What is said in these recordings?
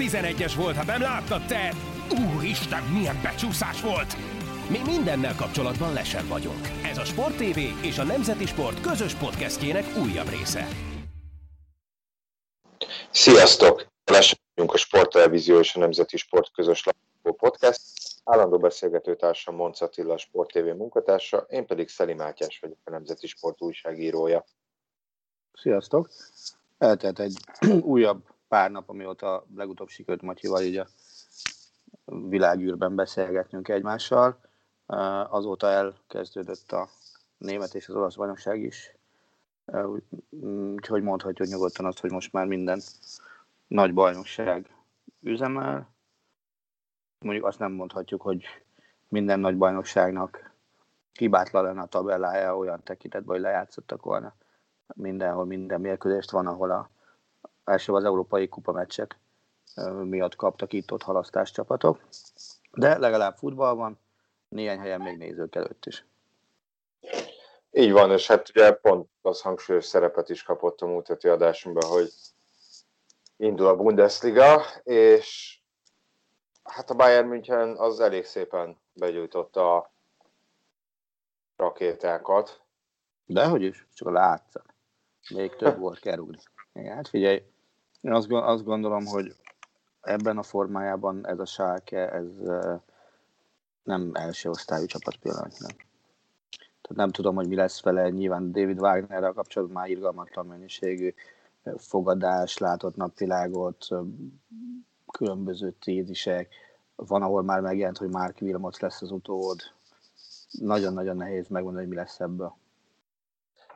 11-es volt, ha nem láttad te! Úristen, milyen becsúszás volt! Mi mindennel kapcsolatban lesen vagyunk. Ez a Sport TV és a Nemzeti Sport közös podcastjének újabb része. Sziasztok! Lesen vagyunk a Sporttelevízió és a Nemzeti Sport közös podcast. Állandó beszélgetőtársam Monc Attila, Sport TV munkatársa, én pedig Szeli Mátyás vagyok, a Nemzeti Sport újságírója. Sziasztok! Eltelt egy újabb pár nap, amióta legutóbb sikerült Matyival így a világűrben beszélgetnünk egymással. Azóta elkezdődött a német és az olasz bajnokság is, úgyhogy mondhatjuk nyugodtan azt, hogy most már minden nagy bajnokság üzemel. Mondjuk azt nem mondhatjuk, hogy minden nagy bajnokságnak hibátlan lenne a tabellája olyan tekintetben, hogy lejátszottak volna mindenhol minden mérkőzést van, ahol a első az európai kupameccsek miatt kaptak itt-ott halasztást csapatok. De legalább futball van, néhány helyen még nézők előtt is. Így van, és hát ugye pont az hangsúlyos szerepet is kapott a múlt heti adásunkban, hogy indul a Bundesliga, és hát a Bayern München az elég szépen begyújtotta a rakétákat. Dehogy is, csak a látszat. Még több volt kell rúgni. Igen, hát figyelj, én azt, azt gondolom, hogy ebben a formájában ez a Schalke, ez nem első osztályú csapat pillanatnyilag. Tehát nem tudom, hogy mi lesz vele, nyilván David Wagnerrel kapcsolatban már irgalmatlan mennyiségű fogadás, látott napvilágot, különböző tézisek, van, ahol már megjelent, hogy Mark Wilmots lesz az utód. Nagyon-nagyon nehéz megmondani, hogy mi lesz ebből.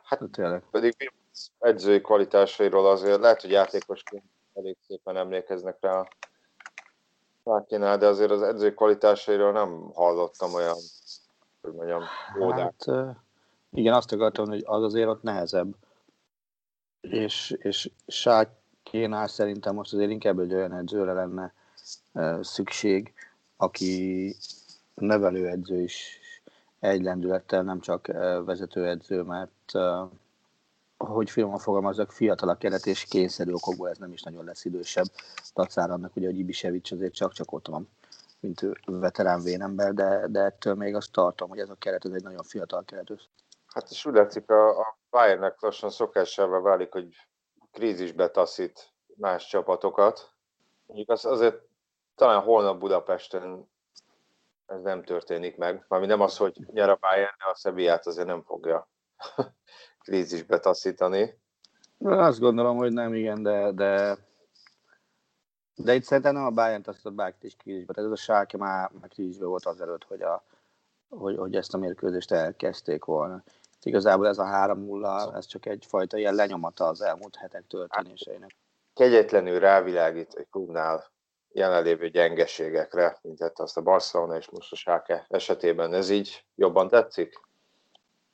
Hát tényleg. Pedig edzői kvalitásairól azért lehet, hogy játékosként elég szépen emlékeznek rá Lákinál, de azért az edzői kvalitásairól nem hallottam olyan, hogy mondjam, ódát. Hát, igen, azt akartam, hogy az azért ott nehezebb. És, és Sákénál szerintem most azért inkább egy olyan edzőre lenne szükség, aki nevelőedző is egy lendülettel, nem csak vezetőedző, mert hogy finoman fogalmazok, fiatal a keret és kényszerű okokból ez nem is nagyon lesz idősebb. Tacár annak ugye, hogy Ibisevics azért csak-csak ott van, mint veterán vénember, de, de ettől még azt tartom, hogy ez a keret ez egy nagyon fiatal keret. Hát és úgy látszik, a, a Bayernnek lassan szokásával válik, hogy krízisbe taszít más csapatokat. Mondjuk az azért talán holnap Budapesten ez nem történik meg. Ami nem az, hogy nyer a Bayern, de a Sevillát azért nem fogja krízisbe taszítani. Azt gondolom, hogy nem, igen, de, de, de itt szerintem nem a Bayern taszított bárkit is krízisbe. Tehát ez a Schalke már, már krízisbe volt azelőtt, hogy, a, hogy, hogy ezt a mérkőzést elkezdték volna. Igazából ez a 3-0, ez csak egyfajta ilyen lenyomata az elmúlt hetek történéseinek. Kegyetlenül rávilágít egy klubnál jelenlévő gyengeségekre, mint tette azt a Barcelona és most a Schalke esetében. Ez így jobban tetszik?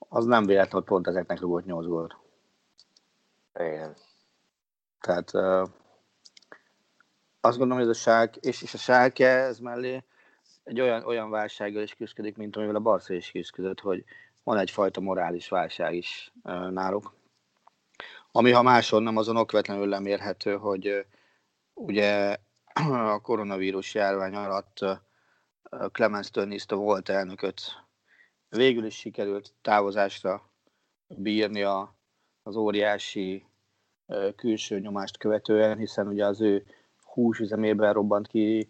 Az nem véletlen, hogy pont ezeknek rúgott 8 gólt. Igen. Tehát uh, azt gondolom, hogy ez a sárk, és, és a sárke ez mellé egy olyan, olyan válsággal is küzdik, mint amivel a Barca is küzdött, hogy van egyfajta morális válság is uh, náluk. Ami ha máson nem azon okvetlenül lemérhető, hogy uh, ugye a koronavírus járvány alatt uh, Clemens Tönniszta volt elnököt végül is sikerült távozásra bírni a, az óriási külső nyomást követően, hiszen ugye az ő húsüzemében robbant ki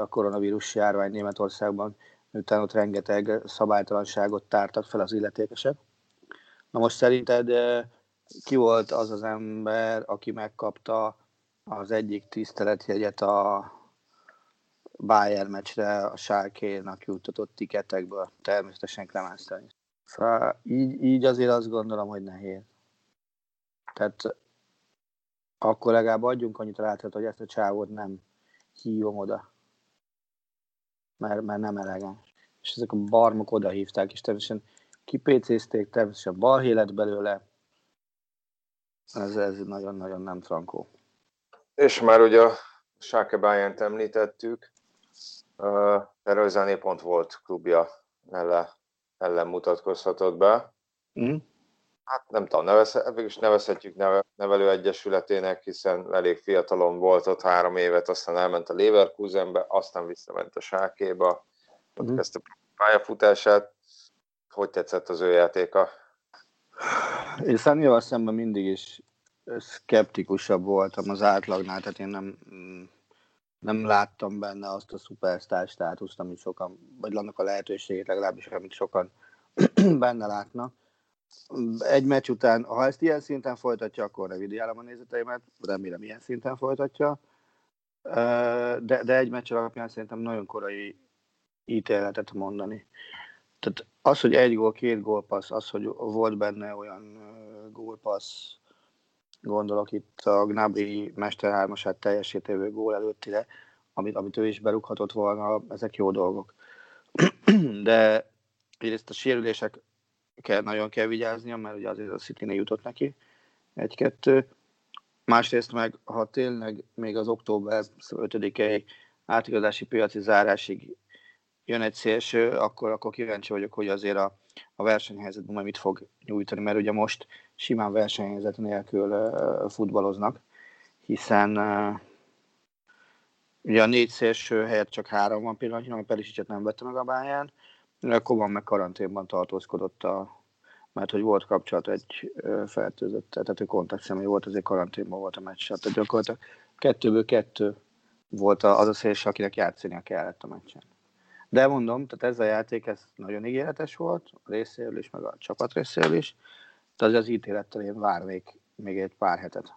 a koronavírus járvány Németországban, miután ott rengeteg szabálytalanságot tártak fel az illetékesek. Na most szerinted ki volt az az ember, aki megkapta az egyik tiszteletjegyet a Bayern meccsre a Sárkénak juttatott tiketekből, természetesen Clemens Szóval így, így azért azt gondolom, hogy nehéz. Tehát akkor legalább adjunk annyit ráthat, hogy ezt a csávót nem hívom oda. Mert, mert nem elegáns. És ezek a barmok oda hívták, és természetesen kipécézték, természetesen balhé lett belőle. Ez, ez nagyon-nagyon nem frankó. És már ugye a Sáke Bayern-t említettük, Terőzáné pont volt klubja ellen, ellen mutatkozhatott be. Mm. hát nem tudom, nevezhet, is nevezhetjük neve, nevelő egyesületének, hiszen elég fiatalon volt ott három évet, aztán elment a Leverkusenbe, aztán visszament a Sákéba, ott mm. kezdte pályafutását. Hogy tetszett az ő játéka? Én Szanival szemben mindig is szkeptikusabb voltam az átlagnál, tehát én nem, nem láttam benne azt a szupersztár státuszt, amit sokan, vagy annak a lehetőségét legalábbis, amit sokan benne látnak egy meccs után, ha ezt ilyen szinten folytatja, akkor revidiálom a nézeteimet, remélem ilyen szinten folytatja, de, de egy meccs alapján szerintem nagyon korai ítéletet mondani. Tehát az, hogy egy gól, két gólpassz, az, hogy volt benne olyan gólpassz, gondolok itt a Gnabry mesterhármasát teljesítő gól előttire, amit, amit ő is berúghatott volna, ezek jó dolgok. De egyrészt a sérülések kell, nagyon kell vigyáznia, mert ugye azért a city jutott neki egy-kettő. Másrészt meg, ha tényleg még az október 5-i átigazási piaci zárásig jön egy szélső, akkor, akkor kíváncsi vagyok, hogy azért a, a versenyhelyzetben majd mit fog nyújtani, mert ugye most simán versenyhelyzet nélkül futballoznak, hiszen ugye a négy szélső helyett csak három van pillanatnyilag, a Perisicet nem vette meg a báján, Koban meg karanténban tartózkodott, a, mert hogy volt kapcsolat egy fertőzött, tehát ő kontaktszemély volt, azért karanténban volt a meccs. Tehát gyakorlatilag kettőből kettő volt az a szélső, akinek játszania kellett a meccsen. De mondom, tehát ez a játék ez nagyon ígéretes volt, a részéről is, meg a csapat részéről is, de az ítélettel én várnék még egy pár hetet.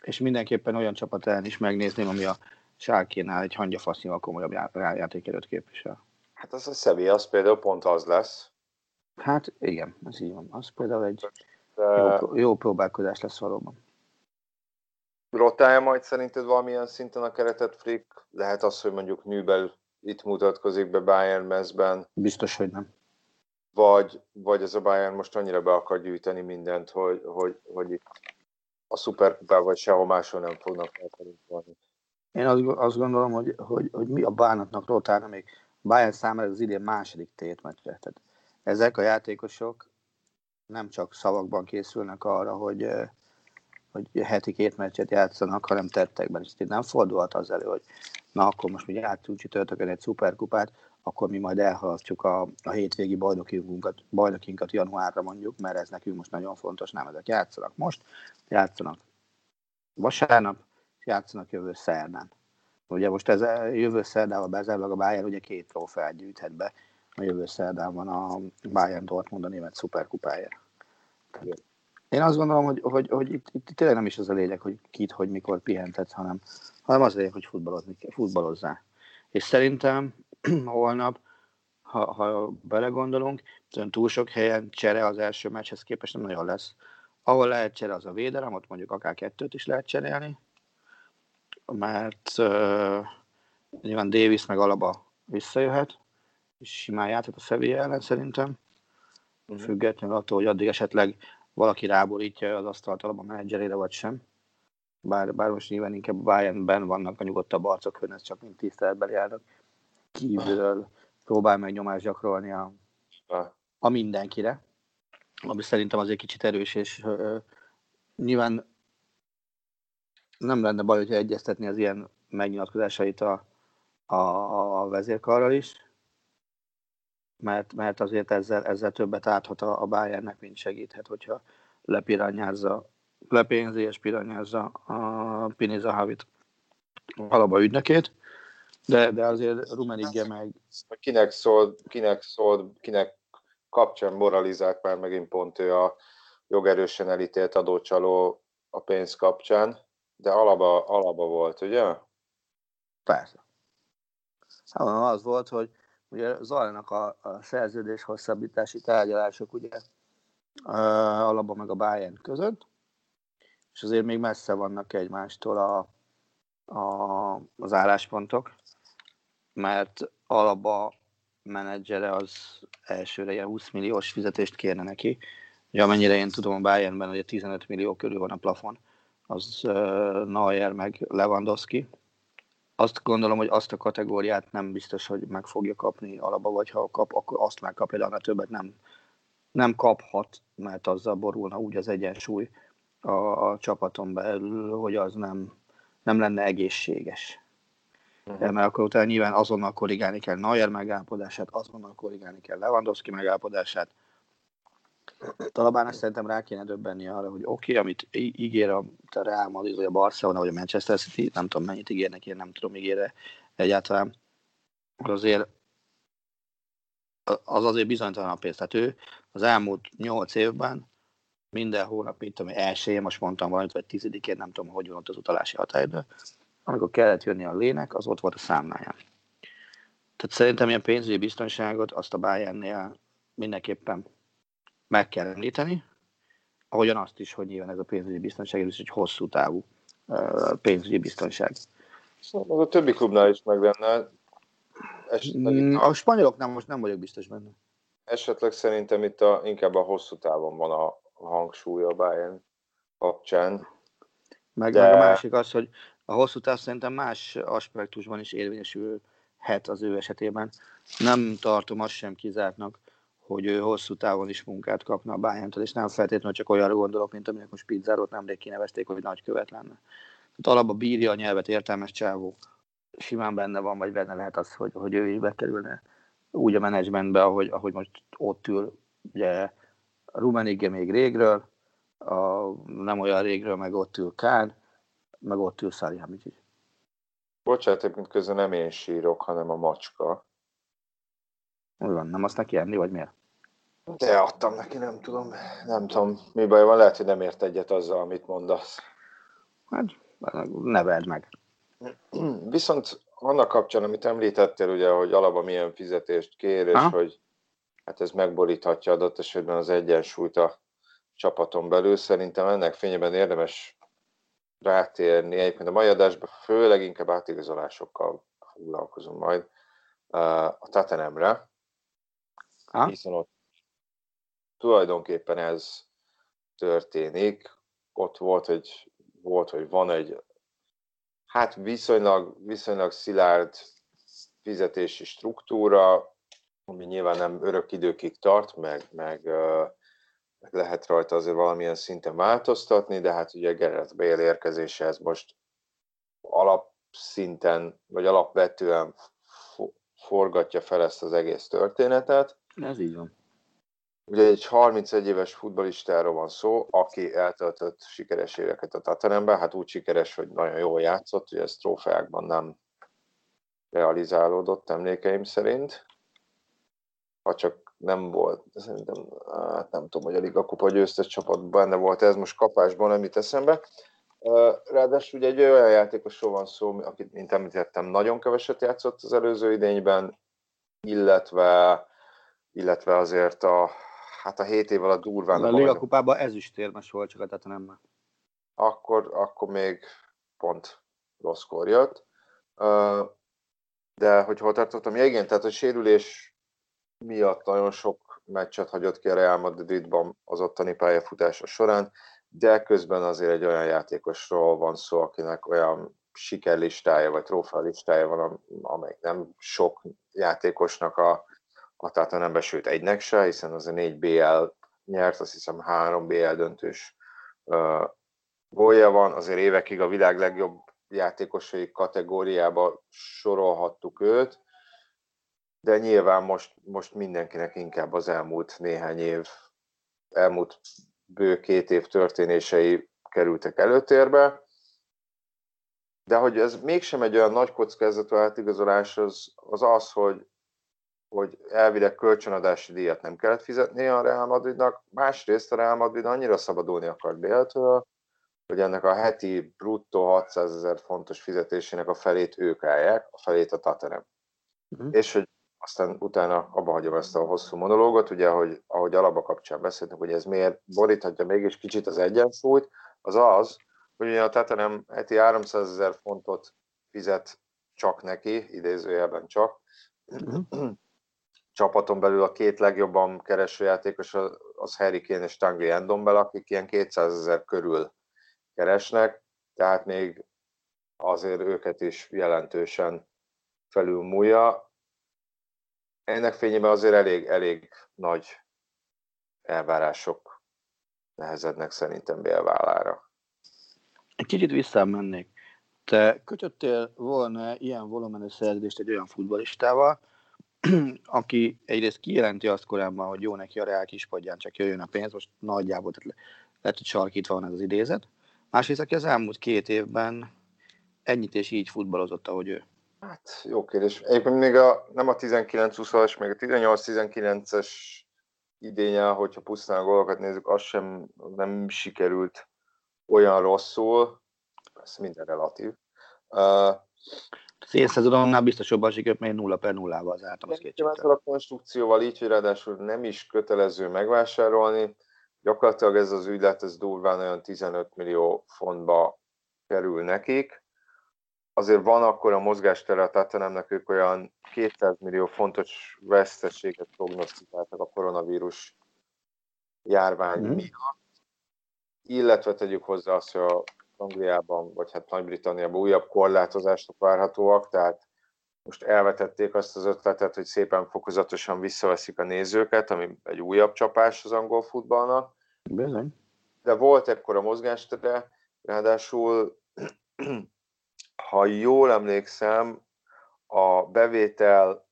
És mindenképpen olyan csapat ellen is megnézném, ami a Sárkénál egy hangyafasznyival komolyabb játékelőt képvisel. Hát az a Sevilla, az például pont az lesz. Hát igen, ez így van. Az például egy De... jó, jó próbálkozás lesz valóban. Rotálja majd szerinted valamilyen szinten a keretet Frick? Lehet az, hogy mondjuk Nübel itt mutatkozik be Bayern mezben. Biztos, hogy nem. Vagy, vagy ez a Bayern most annyira be akar gyűjteni mindent, hogy, hogy, hogy itt a szuperkupában vagy sehol máshol nem fognak elkerülni. Én azt, azt gondolom, hogy, hogy, hogy mi a bánatnak rotálna még Bayern számára az idén második tétmeccse. Tehát ezek a játékosok nem csak szavakban készülnek arra, hogy, hogy heti két meccset játszanak, hanem tettekben. És itt nem fordulhat az elő, hogy na akkor most mi játszunk csütörtökön egy szuperkupát, akkor mi majd elhaladjuk a, a hétvégi bajnokinkat, bajnokinkat januárra mondjuk, mert ez nekünk most nagyon fontos, nem ezek játszanak most, játszanak vasárnap, játszanak jövő szerdán. Ugye most ez jövő szerdával bezárlag a Bayern ugye két trófeát gyűjthet be. A jövő szerdán van a Bayern Dortmund a német szuperkupája. Én azt gondolom, hogy, hogy, hogy itt, itt, tényleg nem is az a lényeg, hogy kit, hogy mikor pihentetsz, hanem, hanem az a lényeg, hogy futballozni, futballozzál. És szerintem holnap, ha, ha belegondolunk, túl sok helyen csere az első meccshez képest nem nagyon lesz. Ahol lehet csere, az a védelem, ott mondjuk akár kettőt is lehet cserélni, mert uh, nyilván Davis meg Alaba visszajöhet, és simán játszhat a Sevilla ellen szerintem, mm. függetlenül attól, hogy addig esetleg valaki ráborítja az asztalt Alaba menedzserére, vagy sem. Bár, bár most nyilván inkább Bayernben vannak a nyugodtabb arcok, hogy ez csak mint tiszteletbeli állnak. Kívülről próbál meg nyomást gyakorolni a, a mindenkire, ami szerintem azért kicsit erős, és uh, nyilván nem lenne baj, hogyha egyeztetni az ilyen megnyilatkozásait a, a, a vezérkarral is, mert, mert azért ezzel, ezzel többet áthat a, a Bayernnek, mint segíthet, hogyha lepirányázza, lepénzi és pirányázza a Piniza Havit alaba ügynökét, de, de azért Rumenigge meg... Kinek szól, kinek szól, kinek kapcsán moralizált már megint pont ő a jogerősen elítélt adócsaló a pénz kapcsán, de alaba, alaba volt, ugye? Persze. Hát az volt, hogy ugye zajlanak a, a szerződés hosszabbítási tárgyalások ugye alaba meg a Bayern között, és azért még messze vannak egymástól a, a, az álláspontok, mert alaba menedzsere az elsőre ilyen 20 milliós fizetést kérne neki. Ugye amennyire én tudom, a Bayernben ugye 15 millió körül van a plafon az Neuer meg Lewandowski. Azt gondolom, hogy azt a kategóriát nem biztos, hogy meg fogja kapni alaba, vagy ha kap, akkor azt megkapja, de annál többet nem nem kaphat, mert azzal borulna úgy az egyensúly a, a csapaton belül, hogy az nem, nem lenne egészséges. Uh-huh. Mert akkor utána nyilván azonnal korrigálni kell Neuer megállapodását, azonnal korrigálni kell Lewandowski megállapodását. Talabán szerintem rá kéne döbbenni arra, hogy oké, okay, amit ígér a Real Madrid, vagy a Barcelona, vagy a Manchester City, nem tudom mennyit ígérnek, én nem tudom ígérre egyáltalán, azért az azért bizonytalan a pénz. Tehát ő az elmúlt nyolc évben minden hónap, mint tudom, elsője, most mondtam valamit, vagy tizedikén, nem tudom, hogy volt az utalási határidő, amikor kellett jönni a lének, az ott volt a számláján. Tehát szerintem ilyen pénzügyi biztonságot azt a Bayernnél mindenképpen meg kell említeni, ahogyan azt is, hogy nyilván ez a pénzügyi biztonság, ez is egy hosszú távú pénzügyi biztonság. Szóval az a többi klubnál is meg lenne. Esetleg mm, a spanyoloknál most nem vagyok biztos benne. Esetleg szerintem itt a, inkább a hosszú távon van a, a hangsúly a Bayern kapcsán. Meg, de... meg a másik az, hogy a hosszú táv szerintem más aspektusban is érvényesülhet az ő esetében. Nem tartom azt sem kizártnak, hogy ő hosszú távon is munkát kapna a bayern és nem feltétlenül csak olyanra gondolok, mint aminek most Pizzárót nemrég kinevezték, hogy nagykövet lenne. Tehát alapban bírja a nyelvet, értelmes csávó, simán benne van, vagy benne lehet az, hogy, hogy ő is bekerülne úgy a menedzsmentbe, ahogy, ahogy most ott ül, ugye Rumenigge még régről, a, nem olyan régről, meg ott ül Kán, meg ott ül is. Bocsánat, mint közben nem én sírok, hanem a macska. Úgy van, nem azt neki enni, vagy miért? De adtam neki, nem tudom, nem tudom, mi baj van, lehet, hogy nem ért egyet azzal, amit mondasz. Hát, neveld meg. Viszont annak kapcsán, amit említettél, ugye, hogy alapban milyen fizetést kér, és Aha. hogy hát ez megboríthatja adott esetben az egyensúlyt a csapaton belül. Szerintem ennek fényében érdemes rátérni. Egyébként a mai adásban főleg inkább átigazolásokkal foglalkozunk majd a Tatenemre, hiszen ott tulajdonképpen ez történik. Ott volt, hogy, volt, hogy van egy hát viszonylag, viszonylag szilárd fizetési struktúra, ami nyilván nem örök időkig tart, meg, meg, meg lehet rajta azért valamilyen szinten változtatni, de hát ugye Gerard Bale érkezése ez most alapszinten, vagy alapvetően forgatja fel ezt az egész történetet. Ez így van. Ugye egy 31 éves futbalistáról van szó, aki eltöltött sikeres éveket a Tatanemben, hát úgy sikeres, hogy nagyon jól játszott, ugye ez trófeákban nem realizálódott emlékeim szerint. Ha csak nem volt, szerintem, hát nem tudom, hogy a Liga Kupa győztes csapat benne volt ez, most kapásban nem jut eszembe. Ráadásul ugye egy olyan játékosról van szó, akit, mint említettem, nagyon keveset játszott az előző idényben, illetve, illetve azért a, hát a 7 év alatt durván... A Liga kupában ezüstérmes volt, csak a nem. Akkor, akkor még pont rosszkor jött. De hogy hol tartottam? Ja, igen, tehát a sérülés miatt nagyon sok meccset hagyott ki a Real Madridban az ottani pályafutása során, de közben azért egy olyan játékosról van szó, akinek olyan sikerlistája vagy trófealistája van, amely nem sok játékosnak a a Tatanembe, sőt egynek se, hiszen az a négy BL nyert, azt hiszem három BL döntős gólja van, azért évekig a világ legjobb játékosai kategóriába sorolhattuk őt, de nyilván most, most mindenkinek inkább az elmúlt néhány év, elmúlt bő két év történései kerültek előtérbe, de hogy ez mégsem egy olyan nagy kockázatú átigazolás, az az, az hogy hogy elvileg kölcsönadási díjat nem kellett fizetni a Real Madridnak, másrészt a Real Madrid annyira szabadulni akart Béltől, hogy ennek a heti bruttó 600 ezer fontos fizetésének a felét ők állják, a felét a Tatanem. Uh-huh. És hogy aztán utána abba hagyom ezt a hosszú monológot, ugye, hogy ahogy alapba kapcsán beszéltünk, hogy ez miért boríthatja mégis kicsit az egyensúlyt, az az, hogy ugye a Tatanem heti 300 ezer fontot fizet csak neki, idézőjelben csak, uh-huh csapaton belül a két legjobban kereső játékos az Harry Kane és Tanguy Endombel, akik ilyen 200 ezer körül keresnek, tehát még azért őket is jelentősen felülmúlja. Ennek fényében azért elég, elég nagy elvárások nehezednek szerintem bélvállára. Kicsit visszamennék. Te kötöttél volna ilyen volumenű szerződést egy olyan futbolistával, aki egyrészt kijelenti azt korábban, hogy jó neki a Reál kispadján, csak jöjjön a pénz, most nagyjából, tehát lehet, hogy sarkítva van ez az idézet. Másrészt, aki az elmúlt két évben ennyit és így futballozott, ahogy ő. Hát, jó kérdés. Egyébként még a, nem a 19-20-as, még a 18-19-es idénye, hogyha pusztán a gólokat nézzük, az sem nem sikerült olyan rosszul. Ez minden relatív. Uh, az én szezonomnál biztos jobban sikerült, mert 0 per 0-val zártam. Az ezzel a konstrukcióval így, hogy ráadásul nem is kötelező megvásárolni, gyakorlatilag ez az ügylet, ez durván olyan 15 millió fontba kerül nekik. Azért van akkor a mozgástere a Tatanemnek, ők olyan 200 millió fontos veszteséget prognosztizáltak a koronavírus járvány mm. miatt, illetve tegyük hozzá azt, hogy a Angliában, vagy hát Nagy-Britanniában újabb korlátozások várhatóak, tehát most elvetették azt az ötletet, hogy szépen fokozatosan visszaveszik a nézőket, ami egy újabb csapás az angol futballnak. Bizony. De volt ekkor a mozgástere, ráadásul, ha jól emlékszem, a bevétel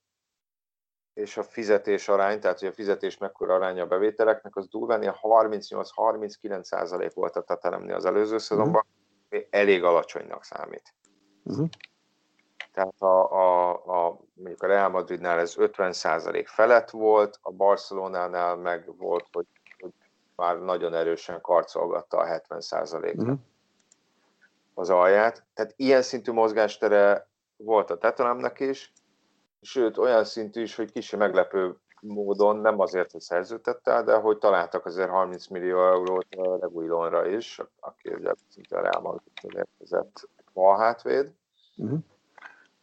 és a fizetés arány, tehát hogy a fizetés mekkora aránya a bevételeknek, az durván ilyen 38-39 százalék volt a Tatanemni az előző szezonban, uh-huh. elég alacsonynak számít. Uh-huh. Tehát a, a, a, mondjuk a Real Madridnál ez 50 százalék felett volt, a Barcelonánál meg volt, hogy, hogy már nagyon erősen karcolgatta a 70 százalékra uh-huh. Az alját. Tehát ilyen szintű mozgástere volt a Tetanemnek is, sőt olyan szintű is, hogy kicsi meglepő módon, nem azért, hogy szerződtette, de hogy találtak azért 30 millió eurót Reguilonra is, aki ugye szinte a Real Madrid érkezett bal hátvéd. Uh-huh.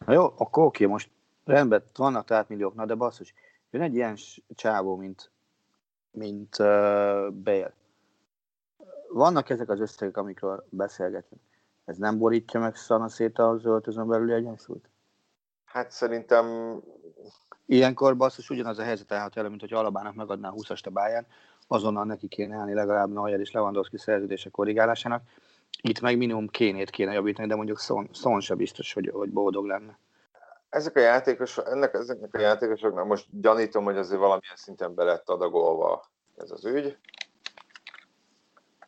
Na jó, akkor oké, most rendben, vannak tehát milliók, na de basszus, jön egy ilyen csávó, mint, mint uh, Bale. Vannak ezek az összegek, amikről beszélgetünk. Ez nem borítja meg szanaszét az öltözön belüli egyensúlyt? Hát szerintem... Ilyenkor basszus ugyanaz a helyzet állhat elő, mint hogy Alabának megadná a 20-as báján, azonnal neki kéne állni legalább Neuer és Lewandowski szerződése korrigálásának. Itt meg minimum kénét kéne javítani, de mondjuk Son se biztos, hogy, hogy boldog lenne. Ezek a játékosok, ennek, ezeknek a játékosoknak most gyanítom, hogy azért valamilyen szinten be lett adagolva ez az ügy.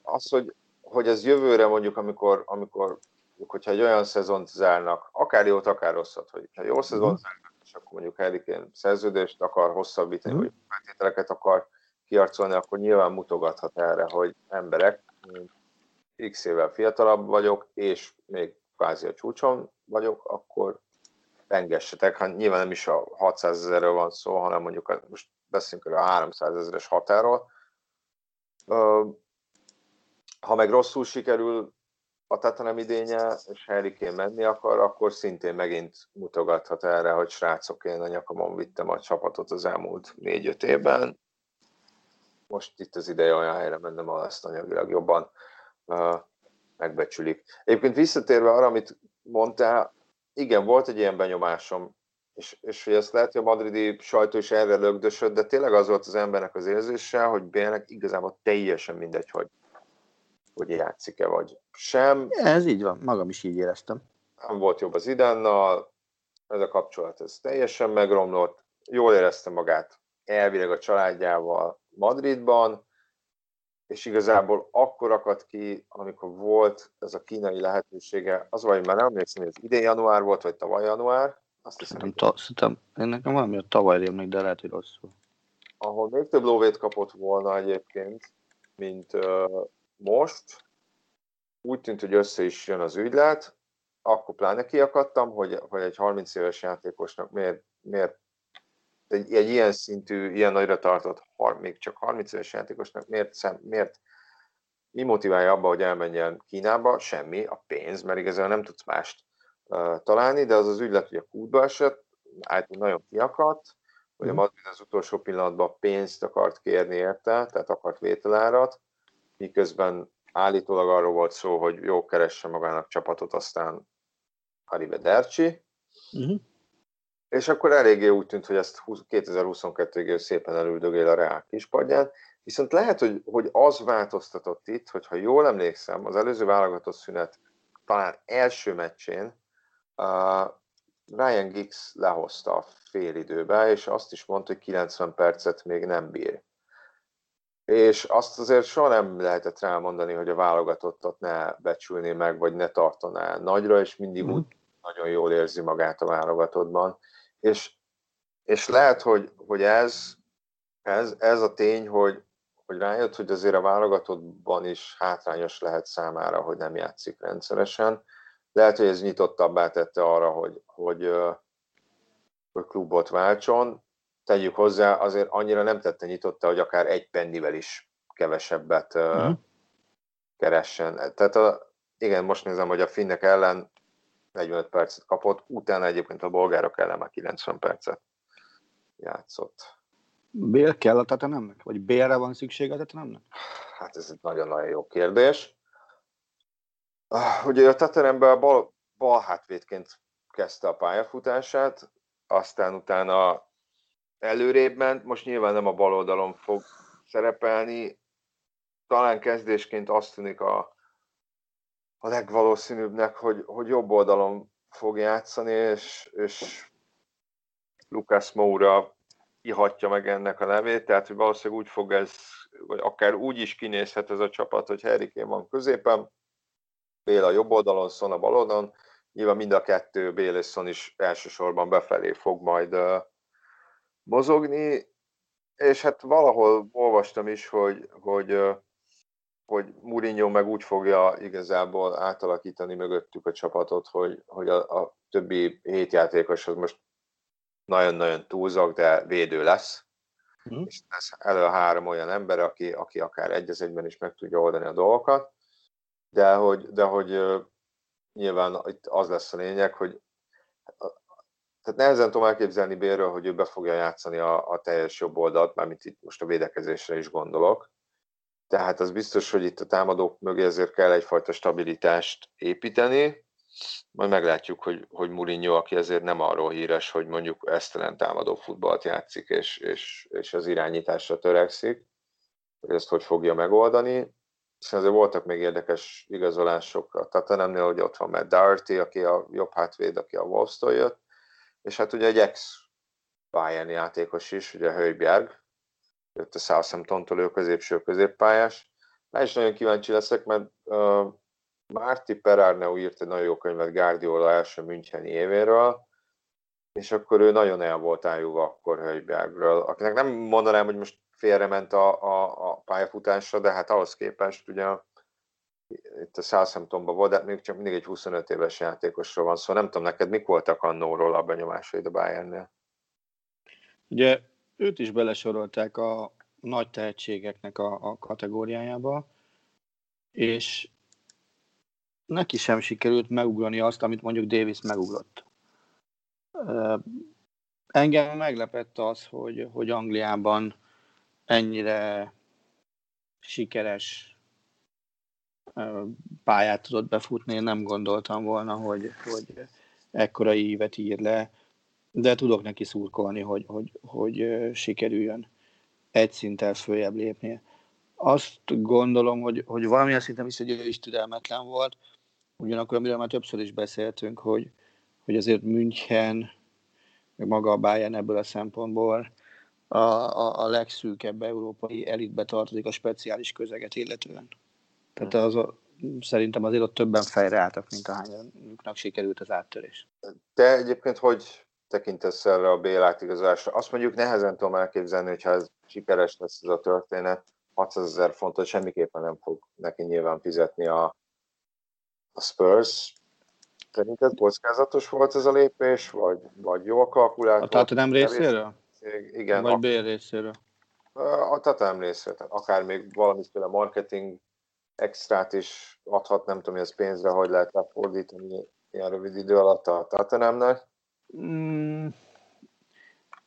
Az, hogy, hogy ez jövőre mondjuk, amikor, amikor hogyha egy olyan szezont zárnak, akár jót, akár rosszat, hogy ha jó szezont uh-huh. zárnak, és akkor mondjuk Harry szerződést akar hosszabbítani, uh-huh. vagy feltételeket akar kiarcolni, akkor nyilván mutogathat erre, hogy emberek, x évvel fiatalabb vagyok, és még kvázi a csúcson vagyok, akkor pengessetek. Hát nyilván nem is a 600 ezerről van szó, hanem mondjuk a, most beszélünk a 300 ezeres határól. Ha meg rosszul sikerül a Tatanem idénye, és Harry menni akar, akkor szintén megint mutogathat erre, hogy srácok, én a nyakamon vittem a csapatot az elmúlt négy-öt évben. Most itt az ideje olyan helyre mennem, ahol ezt anyagilag jobban uh, megbecsülik. Egyébként visszatérve arra, amit mondtál, igen, volt egy ilyen benyomásom, és, és hogy ezt lehet, hogy a madridi sajtó is erre lögdösöd, de tényleg az volt az embernek az érzése, hogy Bélnek igazából teljesen mindegy, hogy hogy játszik-e, vagy sem. Ez így van, magam is így éreztem. Nem volt jobb az idánnal, ez a kapcsolat ez teljesen megromlott, jól érezte magát elvileg a családjával Madridban, és igazából akkor akadt ki, amikor volt ez a kínai lehetősége, az vagy már nem emlékszem, hogy ez idén január volt, vagy tavaly január, azt hiszem. Nem, ta, szerintem, én nekem valami a tavaly rémlik, de lehet, hogy rosszul. Ahol még több lóvét kapott volna egyébként, mint most úgy tűnt, hogy össze is jön az ügylet, akkor pláne kiakadtam, hogy, hogy egy 30 éves játékosnak miért, miért egy, egy ilyen szintű, ilyen nagyra tartott, még csak 30 éves játékosnak miért, szem, miért mi motiválja abba, hogy elmenjen Kínába? Semmi, a pénz, mert igazából nem tudsz mást uh, találni, de az az ügylet, hogy a kútba esett, általában nagyon kiakadt, hogy a mhm. Madrid az utolsó pillanatban pénzt akart kérni érte, tehát akart vételárat, miközben állítólag arról volt szó, hogy jó keresse magának csapatot, aztán Arrivederci. Uh-huh. És akkor eléggé úgy tűnt, hogy ezt 2022-ig szépen elüldögél a Reál kispadján, Viszont lehet, hogy, hogy az változtatott itt, hogyha jól emlékszem, az előző válogatott szünet talán első meccsén uh, Ryan Giggs lehozta a fél időbe, és azt is mondta, hogy 90 percet még nem bír. És azt azért soha nem lehetett rámondani, hogy a válogatottat ne becsülné meg, vagy ne tartaná nagyra, és mindig mm. úgy nagyon jól érzi magát a válogatottban. És, és lehet, hogy, hogy ez, ez, ez a tény, hogy, hogy rájött, hogy azért a válogatottban is hátrányos lehet számára, hogy nem játszik rendszeresen. Lehet, hogy ez nyitottabbá tette arra, hogy, hogy, hogy klubot váltson. Tegyük hozzá, azért annyira nem tette nyitotta, hogy akár egy pennivel is kevesebbet mm. keressen. Tehát a, igen, most nézem, hogy a finnek ellen 45 percet kapott, utána egyébként a bolgárok ellen már 90 percet játszott. Bél kell a Tatanemnek? Vagy Bélre van szüksége a Tatanemnek? Hát ez egy nagyon-nagyon jó kérdés. Ugye a Tatanemben bal, bal hátvédként kezdte a pályafutását, aztán utána előrébb ment, most nyilván nem a bal oldalon fog szerepelni, talán kezdésként azt tűnik a, a legvalószínűbbnek, hogy, hogy jobb oldalon fog játszani, és, és Lucas Moura ihatja meg ennek a nevét, tehát hogy valószínűleg úgy fog ez, vagy akár úgy is kinézhet ez a csapat, hogy Harry Kane van középen, Béla jobb oldalon, Son a bal oldalon, nyilván mind a kettő, Béla és Son is elsősorban befelé fog majd mozogni, és hát valahol olvastam is, hogy, hogy hogy Mourinho meg úgy fogja igazából átalakítani mögöttük a csapatot, hogy, hogy a, a többi hét játékos az most nagyon-nagyon túlzak, de védő lesz. Mm. És ez elő három olyan ember, aki, aki akár egy egyben is meg tudja oldani a dolgokat, de hogy, de hogy nyilván itt az lesz a lényeg, hogy tehát nehezen tudom elképzelni Bérről, hogy ő be fogja játszani a, a teljes jobb oldalt, mármint itt most a védekezésre is gondolok, tehát az biztos, hogy itt a támadók mögé ezért kell egyfajta stabilitást építeni, majd meglátjuk, hogy, hogy Mourinho, aki ezért nem arról híres, hogy mondjuk esztelen támadó futballt játszik, és, és, és az irányításra törekszik, hogy ezt hogy fogja megoldani. És azért voltak még érdekes igazolások a Tatanemnél, hogy ott van Matt Doherty, aki a jobb hátvéd, aki a Wolves-tól jött, és hát ugye egy ex Bayern játékos is, ugye Höjbjerg, jött a Southampton-tól, ő középső középpályás. Már is nagyon kíváncsi leszek, mert uh, Márti Perarneu írt egy nagyon jó könyvet Guardiola első Müncheni évéről, és akkor ő nagyon el volt ájúva akkor Höjbergről, akinek nem mondanám, hogy most félrement a, a, a pályafutásra, de hát ahhoz képest ugye itt a Southamptonban volt, de még csak mindig egy 25 éves játékosról van szó. Szóval nem tudom, neked mik voltak annóról a benyomásaid a Bayernnél? Ugye őt is belesorolták a nagy tehetségeknek a, a kategóriájába, és neki sem sikerült megugrani azt, amit mondjuk Davis megugrott. Engem meglepett az, hogy, hogy Angliában ennyire sikeres pályát tudott befutni, én nem gondoltam volna, hogy, hogy ekkora ívet ír le de tudok neki szurkolni, hogy, hogy, hogy sikerüljön egy szinten följebb lépnie. Azt gondolom, hogy, hogy valamilyen szinten is, hogy ő is türelmetlen volt, ugyanakkor, amiről már többször is beszéltünk, hogy, hogy azért München, maga a Bayern ebből a szempontból a, a, a legszűkebb európai elitbe tartozik a speciális közeget illetően. Tehát az a, szerintem azért ott többen fejre álltak, mint ahányuknak sikerült az áttörés. Te egyébként hogy tekintesz erre a Bél átigazolásra. Azt mondjuk nehezen tudom elképzelni, hogyha ez sikeres lesz ez a történet, 600 ezer fontot semmiképpen nem fog neki nyilván fizetni a, a Spurs. Szerinted kockázatos volt ez a lépés, vagy, vagy jó kalkulált? A Tottenham részéről? Igen. Vagy Bél részéről? A Tottenham részéről. Akár még valamiféle marketing extrát is adhat, nem tudom, hogy ez pénzre hogy lehet lefordítani ilyen rövid idő alatt a Tottenhamnek. Mm,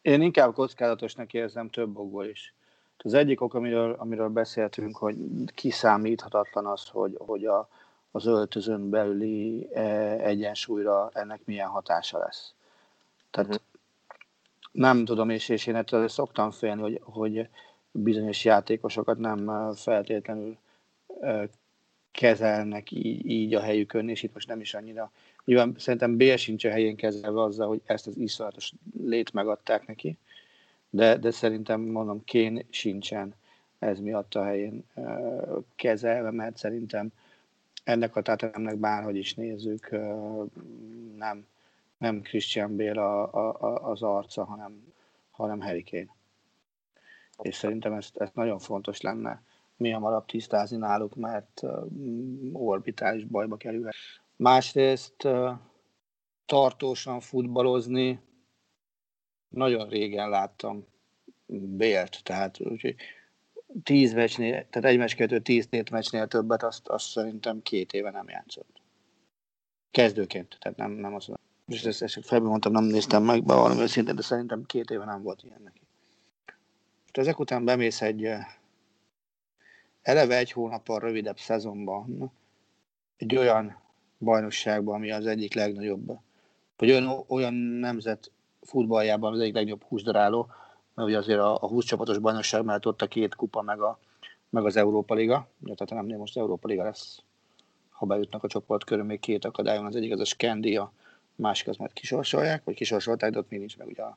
én inkább kockázatosnak érzem több okból is. Az egyik ok, amiről, amiről beszéltünk, hogy kiszámíthatatlan az, hogy, hogy a, az öltözön belüli e, egyensúlyra ennek milyen hatása lesz. Tehát uh-huh. nem tudom, és, és én ettől szoktam félni, hogy, hogy bizonyos játékosokat nem feltétlenül kezelnek így, így a helyükön, és itt most nem is annyira. Nyilván szerintem Bél sincs a helyén kezelve azzal, hogy ezt az iszonyatos lét megadták neki, de, de szerintem mondom, Kén sincsen ez miatt a helyén kezelve, mert szerintem ennek a tátemnek bárhogy is nézzük, nem, nem Christian Bale a, a, az arca, hanem, hanem Harry Kane. És szerintem ezt, ezt nagyon fontos lenne mi hamarabb tisztázni náluk, mert orbitális bajba kerülhet. Másrészt tartósan futballozni nagyon régen láttam Bélt, tehát úgyhogy tíz meccsnél, tehát egy meccs kettő, tíz tét meccsnél többet, azt, azt szerintem két éve nem játszott. Kezdőként, tehát nem, nem azt mondom. És ezt, ezt mondtam, nem néztem meg be valami őszintén, de szerintem két éve nem volt ilyen neki. És ezek után bemész egy eleve egy hónappal rövidebb szezonban egy olyan bajnokságban, ami az egyik legnagyobb, vagy olyan, olyan nemzet futballjában az egyik legjobb húsdaráló, mert ugye azért a, a 20 csapatos bajnokság mellett ott a két kupa, meg, a, meg az Európa Liga, ja, tehát nem, most Európa Liga lesz, ha bejutnak a csoport körül, még két akadályon, az egyik az a Skendi, a másik az majd kisorsolják, vagy kisorsolták, de ott még nincs meg ugye a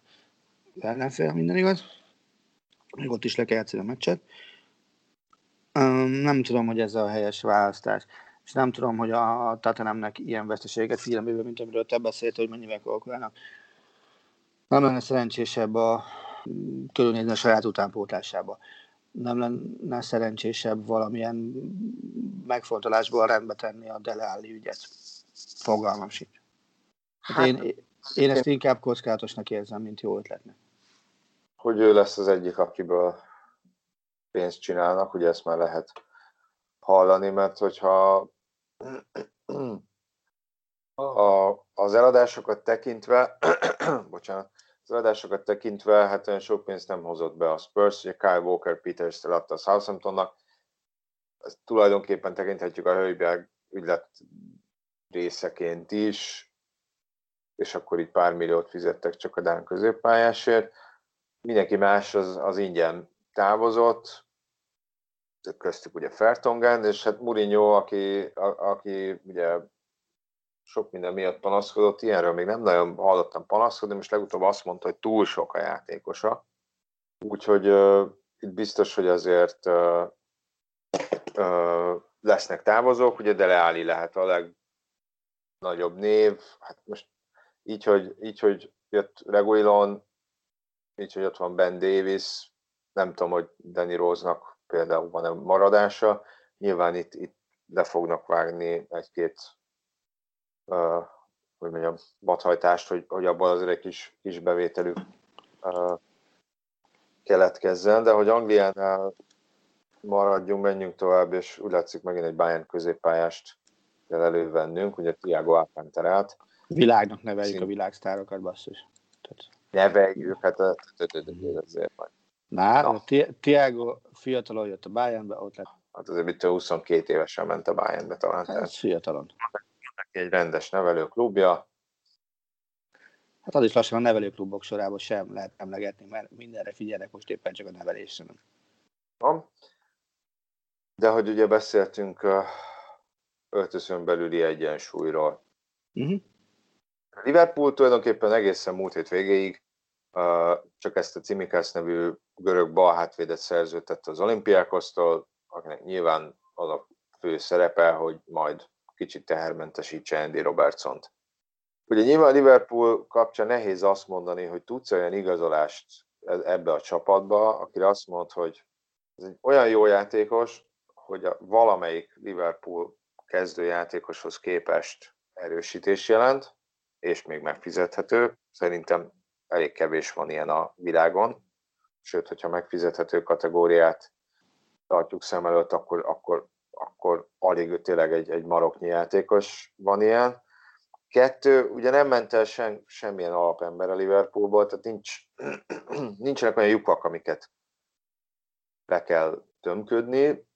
ellenfél, minden igaz. Még ott is le kell játszani a meccset. Nem tudom, hogy ez a helyes választás. És nem tudom, hogy a Tatanemnek ilyen veszteséget figyelembe, mint amiről te beszélt, hogy mennyivel kalkulálnak. Nem lenne szerencsésebb a körülnézni a saját utánpótlásába. Nem lenne szerencsésebb valamilyen megfontolásból rendbe tenni a Delealli ügyet. Fogalmam sincs. Hát, hát én, én ezt inkább kockázatosnak érzem, mint jó ötletnek. Hogy ő lesz az egyik, akiből pénzt csinálnak, ugye ezt már lehet hallani, mert hogyha a, az eladásokat tekintve, bocsánat, az eladásokat tekintve, hát olyan sok pénzt nem hozott be a Spurs, ugye Kyle Walker Peters adta a Southamptonnak, ezt tulajdonképpen tekinthetjük a Hölgyberg ügylet részeként is, és akkor itt pár milliót fizettek csak a Dán középpályásért. Mindenki más az, az ingyen távozott, köztük ugye Fertongen, és hát Mourinho, aki, a, aki ugye sok minden miatt panaszkodott, ilyenről még nem nagyon hallottam panaszkodni, most legutóbb azt mondta, hogy túl sok a játékosa. Úgyhogy uh, itt biztos, hogy azért uh, uh, lesznek távozók, ugye Dele Alli lehet a legnagyobb név, hát most így, hogy, így, hogy jött Reguilon, így, hogy ott van Ben Davis, nem tudom, hogy Danny Rose-nak például van-e maradása, nyilván itt, itt le fognak vágni egy-két uh, hogy mondjam, bathajtást, hogy, hogy abban azért egy kis, kis bevételük uh, keletkezzen, de hogy Angliánál maradjunk, menjünk tovább, és úgy látszik megint egy Bayern középpályást kell elővennünk, ugye Tiago Alcantarát. Világnak neveljük Szint... a világsztárokat, basszus. Neveljük, hát azért majd. Na, Na. Tiago fiatalon jött a Bayernbe, ott lett. Hát azért mit 22 évesen ment a Bayernbe talán. Hát, fiatalon egy rendes nevelőklubja. Hát az is lassan a nevelőklubok sorában sem lehet emlegetni, mert mindenre figyelnek most éppen csak a nevelésre. Nem? De hogy ugye beszéltünk öltözön belüli egyensúlyról. Uh-huh. Liverpool tulajdonképpen egészen múlt hét végéig csak ezt a Cimikász nevű görög balhátvédet szerződtett az olimpiákosztól, akinek nyilván az a fő szerepe, hogy majd kicsit tehermentesítse Andy Robertson-t. Ugye nyilván Liverpool kapcsán nehéz azt mondani, hogy tudsz olyan igazolást e- ebbe a csapatba, akire azt mond, hogy ez egy olyan jó játékos, hogy a valamelyik Liverpool kezdőjátékoshoz képest erősítés jelent, és még megfizethető. Szerintem elég kevés van ilyen a világon, sőt, hogyha megfizethető kategóriát tartjuk szem előtt, akkor, akkor akkor alig tényleg egy, egy maroknyi játékos van ilyen. Kettő, ugye nem ment el sem, semmilyen alapember a Liverpoolból, tehát nincs, nincsenek olyan lyukak, amiket be kell tömködni.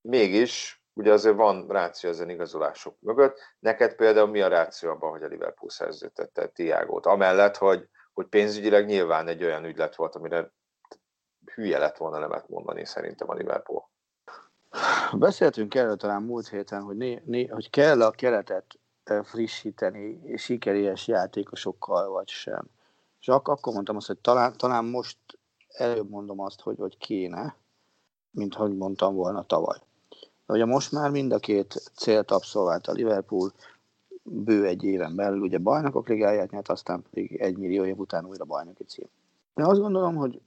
Mégis, ugye azért van ráció ezen igazolások mögött. Neked például mi a ráció abban, hogy a Liverpool szerződtette Tiágót? Amellett, hogy, hogy pénzügyileg nyilván egy olyan ügylet volt, amire hülye lett volna nemet mondani szerintem a Liverpool. Beszéltünk erről talán múlt héten, hogy, né, né, hogy kell a keretet frissíteni sikeres játékosokkal, vagy sem. És ak- akkor mondtam azt, hogy talán, talán most előbb mondom azt, hogy, hogy kéne, mint hogy mondtam volna tavaly. De ugye most már mind a két célt abszolvált a Liverpool, bő egy éven belül ugye bajnokok ligáját nyert, aztán pedig egy millió év után újra bajnoki cím. Én azt gondolom, hogy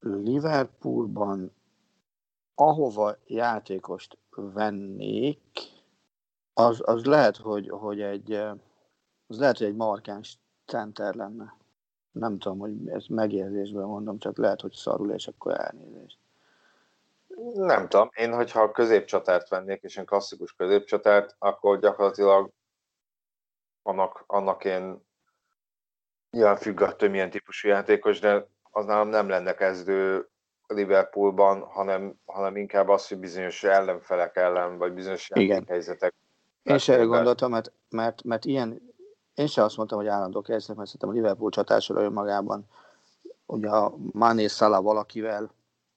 Liverpoolban ahova játékost vennék, az, az lehet, hogy, hogy egy az lehet, hogy egy markáns center lenne. Nem tudom, hogy ezt megérzésben mondom, csak lehet, hogy szarul, és akkor elnézést. Nem tudom, én hogyha középcsatárt vennék, és én klasszikus középcsatárt, akkor gyakorlatilag annak, annak én nyilván függ attól, milyen típusú játékos, de az nálam nem lenne kezdő Liverpoolban, hanem, hanem inkább az, hogy bizonyos ellenfelek ellen, vagy bizonyos helyzetek. Én sem erre gondoltam, mert, mert, mert ilyen, én sem azt mondtam, hogy állandó kezdek, mert szerintem a Liverpool csatásra önmagában, ugye a Mané Salah valakivel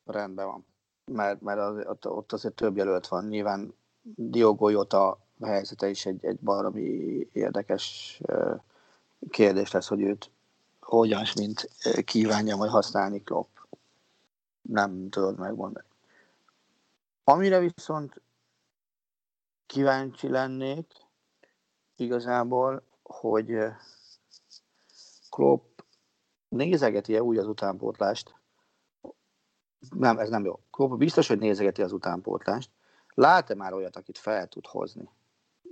rendben van, mert, mert az, ott, ott azért több jelölt van. Nyilván Diogo Jota helyzete is egy, egy baromi érdekes kérdés lesz, hogy őt hogyan, mint kívánja majd használni Klopp. Nem tudod megmondani. Amire viszont kíváncsi lennék igazából, hogy Klopp nézegeti-e úgy az utánpótlást, nem, ez nem jó. Klopp biztos, hogy nézegeti az utánpótlást. Lát-e már olyat, akit fel tud hozni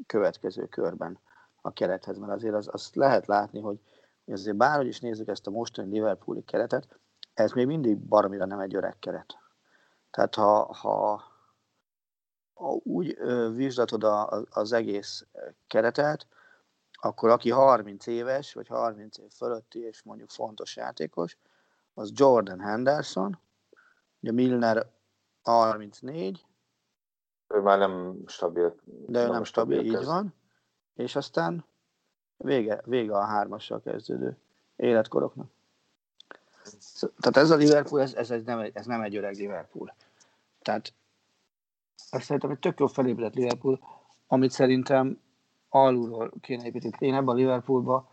következő körben a kerethez? Mert azért az, azt lehet látni, hogy azért bárhogy is nézzük ezt a mostani Liverpooli keretet, ez még mindig baromira nem egy öreg keret. Tehát ha, ha, ha úgy vizsgatod a, az egész keretet, akkor aki 30 éves, vagy 30 év fölötti, és mondjuk fontos játékos, az Jordan Henderson, ugye Milner 34, ő már nem stabil. De ő nem, nem stabil, stabil így van. És aztán vége, vége a hármassal kezdődő életkoroknak. Tehát ez a Liverpool, ez, ez, ez, nem, ez nem egy öreg Liverpool. Tehát azt szerintem egy tök jó felépített Liverpool, amit szerintem alulról kéne építeni. Én ebben a Liverpoolba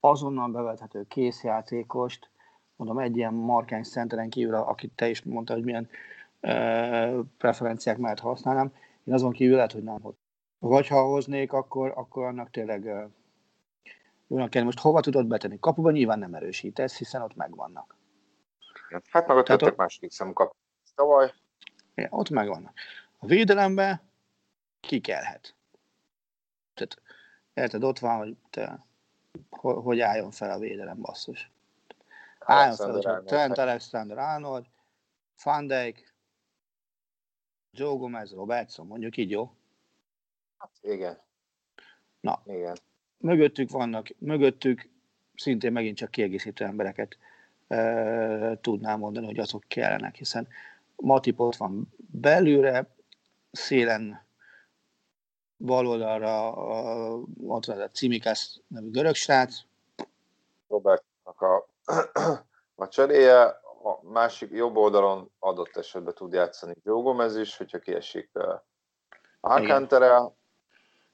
azonnal bevethető készjátékost, mondom, egy ilyen markáns szenteren kívül, akit te is mondta, hogy milyen preferenciák mellett használnám, én azon kívül lehet, hogy nem hoz. Vagy ha hoznék, akkor, akkor annak tényleg jónak kell. Most hova tudod betenni? Kapuban nyilván nem erősítesz, hiszen ott megvannak. Hát meg a többek második számú kap. Tavaly. Ja, ott megvannak. A védelembe kikelhet. Tehát, érted, ott van, hogy te, hogy álljon fel a védelem, basszus. Álljon fel, hogy Trent Alexander Arnold, Van Dijk, Joe Gomez, Robertson, mondjuk így, jó? Igen. Na, igen. mögöttük vannak, mögöttük szintén megint csak kiegészítő embereket e, tudnám mondani, hogy azok kellenek, hiszen Matip ott van belülre, szélen bal oldalra ott van a Cimikas nevű görög srác. Robertnak a, a cseréje, a másik jobb oldalon adott esetben tud játszani Joe Gomez is, hogyha kiesik uh, Alcantara.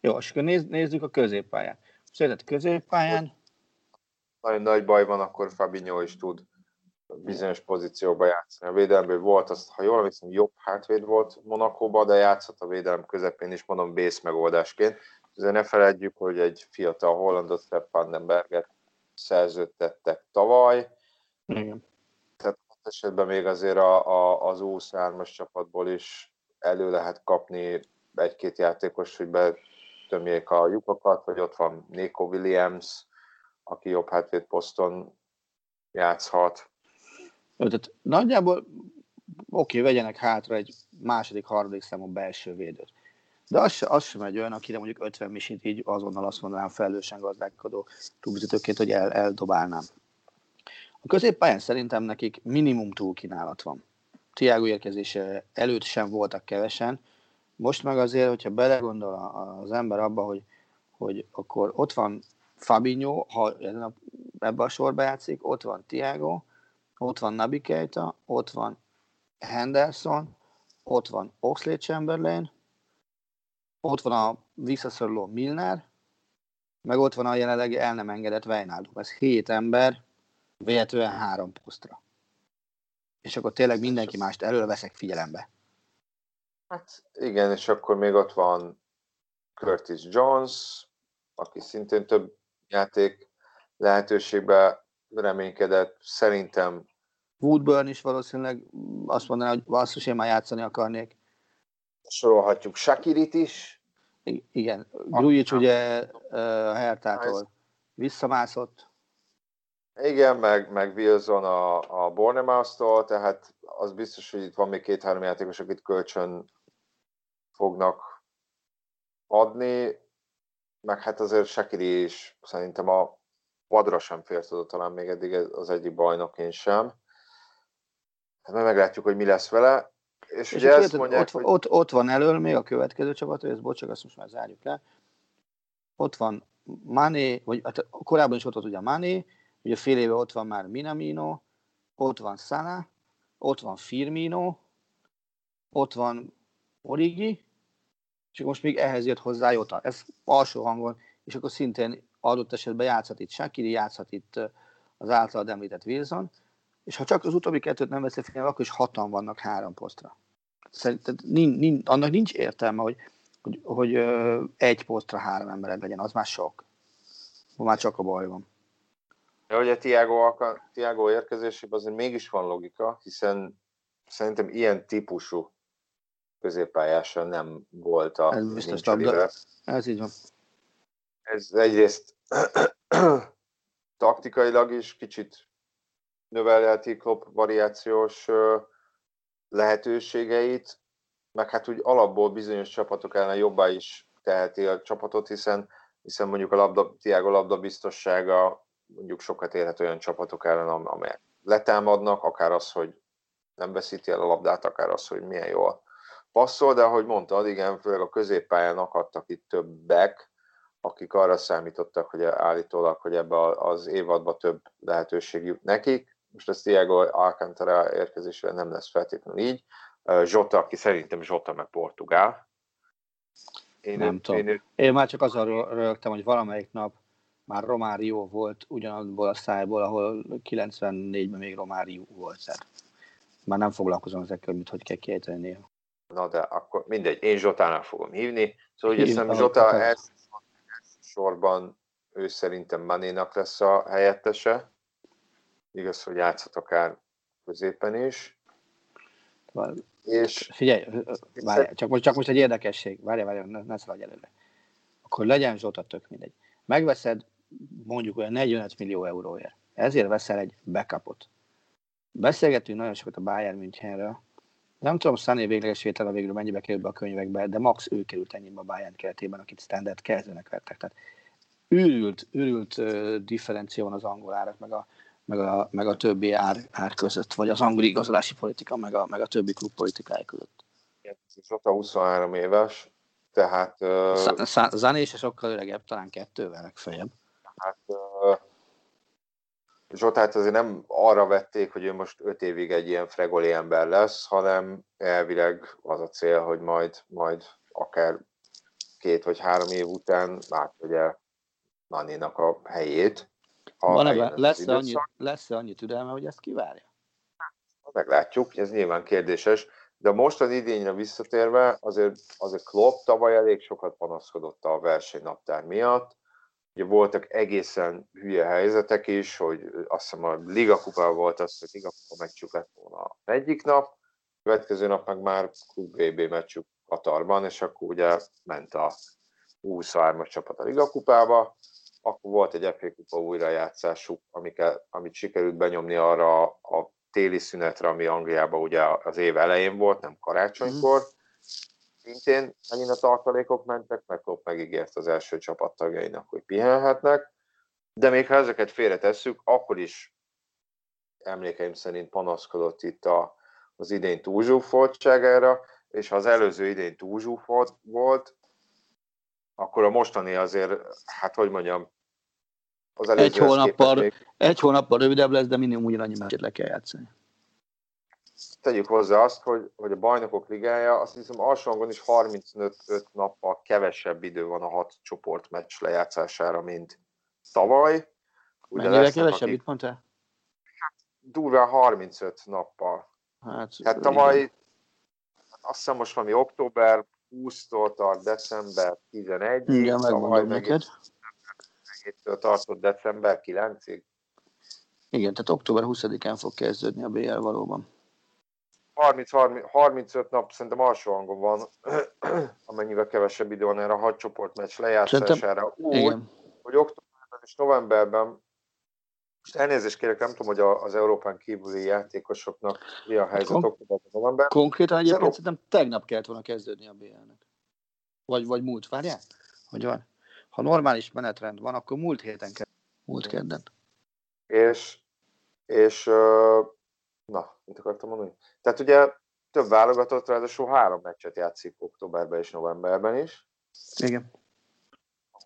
Jó, és akkor néz, nézzük a középpályán. Szerinted középpályán? Nagyon nagy baj van, akkor Fabinho is tud bizonyos pozícióba játszani. A védelemből volt, azt, ha jól emlékszem, jobb hátvéd volt Monakóban, de játszott a védelem közepén is, mondom, bész megoldásként. Ezért ne felejtjük, hogy egy fiatal hollandot, Sepp Vandenberget szerződtettek tavaly. Igen. Esetben még azért a, a, az U3-as csapatból is elő lehet kapni egy-két játékos, hogy betömjék a lyukakat, vagy ott van Nico Williams, aki jobb hátvéd poszton játszhat. Tehát nagyjából oké, vegyenek hátra egy második, harmadik számú belső védőt. De az, az sem egy olyan, akire mondjuk 50 misit így azonnal azt mondanám felelősen gazdálkodó klubvezetőként, hogy el, eldobálnám. A középpályán szerintem nekik minimum túlkínálat van. Tiago érkezése előtt sem voltak kevesen, most meg azért, hogyha belegondol az ember abba, hogy, hogy akkor ott van Fabinho, ha ebbe a sorba játszik, ott van Tiago, ott van Nabi Keita, ott van Henderson, ott van Oxley Chamberlain, ott van a visszaszoruló Milner, meg ott van a jelenleg el nem engedett Wijnaldum. Ez hét ember, véletlenül három posztra. És akkor tényleg mindenki mást elől veszek figyelembe. Hát igen, és akkor még ott van Curtis Jones, aki szintén több játék lehetőségbe reménykedett. Szerintem Woodburn is valószínűleg azt mondaná, hogy basszus, én már játszani akarnék. sorolhatjuk Shakirit is. I- igen, Grujic ugye a Hertától visszamászott. Igen, meg, meg Wilson a, a Bournemouth-tól, tehát az biztos, hogy itt van még két-három játékos, akit kölcsön fognak adni, meg hát azért Shakiri is szerintem a padra sem fért oda talán még eddig az egyik bajnoként sem. Hát majd meglátjuk, hogy mi lesz vele. És, És ugye ezt mondják, ott, hogy... ott, ott, van elől még a következő csapat, ez bocsánat, azt most már zárjuk le. Ott van Mané, vagy hát korábban is ott volt ugye Mané, ugye fél éve ott van már Minamino, ott van Salah, ott van Firmino, ott van Origi, és most még ehhez jött hozzá Jota. Ez alsó hangon, és akkor szintén adott esetben játszhat itt Shakiri, játszhat itt az általad említett Wilson, és ha csak az utóbbi kettőt nem veszed figyelembe, akkor is hatan vannak három posztra. Szerintem nincs, nincs, annak nincs értelme, hogy, hogy, hogy egy posztra három embered legyen, az már sok. Már csak a baj van. De a Tiago, alka- Tiago érkezésében azért mégis van logika, hiszen szerintem ilyen típusú középpályása nem volt a Ez biztos, labda- Ez így van. Ez egyrészt taktikailag is kicsit növelheti Klopp variációs lehetőségeit, meg hát úgy alapból bizonyos csapatok ellen jobbá is teheti a csapatot, hiszen, hiszen mondjuk a labda, Tiago labda biztossága mondjuk sokat érhet olyan csapatok ellen, am- amelyek letámadnak, akár az, hogy nem veszíti el a labdát, akár az, hogy milyen jól passzol, de ahogy mondtad, igen, főleg a középpályán akadtak itt többek, akik arra számítottak, hogy állítólag, hogy ebbe az évadban több lehetőség jut nekik. Most ez Tiago Alcantara érkezésre nem lesz feltétlenül így. Zsota, aki szerintem Zsota meg Portugál. Én, Nem őt- tudom. Én, őt- Én már csak azon rögtem, hogy valamelyik nap már Romárió volt ugyanabból a szájból, ahol 94-ben még Romárió volt. Tehát már nem foglalkozom ezekkel, mit hogy kell kiejteni néha. na de akkor mindegy, én Zsotának fogom hívni. Szóval Hívd, hiszem Zsota akarod. első, sorban ő szerintem Manénak lesz a helyettese. Igaz, hogy játszhat akár középen is. Val- És Figyelj, várjál, csak most, csak most egy érdekesség, várjál, várjál, ne, ne szaladj előre. Akkor legyen Zsota, tök mindegy. Megveszed mondjuk olyan 45 millió euróért. Ezért veszel egy backupot. Beszélgetünk nagyon sokat a Bayern Münchenről. Nem tudom, Sané végleges vétele végül mennyibe kerül be a könyvekbe, de max ő került ennyibe a Bayern keretében, akit standard kezdőnek vettek. Tehát őrült, őrült uh, differencia van az angol árak, meg a, meg a, meg a többi ár, ár között, vagy az angol igazolási politika, meg a, meg a többi klub politikája között. Zsota 23 éves, tehát, Szá- Zané is sokkal öregebb, talán kettővel legfeljebb. Hát Zsotát azért nem arra vették, hogy ő most 5 évig egy ilyen fregoli ember lesz, hanem elvileg az a cél, hogy majd, majd akár két vagy három év után átvegye Manénak a helyét. ha Van ebben, az lesz-e annyi, lesz annyi türelme, hogy ezt kivárja? meglátjuk, ez nyilván kérdéses, de a mostani idényre visszatérve azért, azért Klopp tavaly elég sokat panaszkodott a versenynaptár miatt. Ugye voltak egészen hülye helyzetek is, hogy azt hiszem a Liga kupában volt az, hogy Liga kupa meccsük lett volna egyik nap, következő nap meg már Klub VB meccsük Katarban, és akkor ugye ment a 23-as csapat a Liga kupába, akkor volt egy FA kupa újrajátszásuk, amiket, amit sikerült benyomni arra a téli szünetre, ami Angliában ugye az év elején volt, nem karácsonykor. Szintén megint a tartalékok mentek, meg Klopp megígért az első csapattagjainak, hogy pihenhetnek. De még ha ezeket félretesszük, akkor is emlékeim szerint panaszkodott itt a, az idén túlzsúfoltságára, és ha az előző idén túlzsúfolt volt, akkor a mostani azért, hát hogy mondjam, az egy hónappal, még... egy hónappal rövidebb lesz, de minimum ugyanannyi meccsét le kell játszani. Tegyük hozzá azt, hogy, hogy a bajnokok ligája, azt hiszem alsóangon is 35 nappal kevesebb idő van a hat csoport meccs lejátszására, mint tavaly. Ugye Mennyivel kevesebb, mit mondtál? Durván 35 nappal. Hát, hát tavaly, azt hiszem most valami október 20-tól tart december 11-ig. Igen, megmondom neked. Től tartott december 9-ig. Igen, tehát október 20-án fog kezdődni a BL valóban. 30, 30, 35 nap szerintem alsó hangon van, amennyivel kevesebb idő van erre a hat csoportmeccs lejátszására. Úgy, igen. hogy októberben és novemberben most elnézést kérek, nem tudom, hogy az Európán kívüli játékosoknak mi a helyzet Kon- októberben, novemberben. Konkrétan egyébként szerintem tegnap kellett volna kezdődni a BL-nek. Vagy, vagy múlt, várjál? Hogy van? Ha normális menetrend van, akkor múlt héten kell. Múlt kedden. És, és na, mit akartam mondani? Tehát ugye több válogatott, ráadásul három meccset játszik októberben és novemberben is. Igen.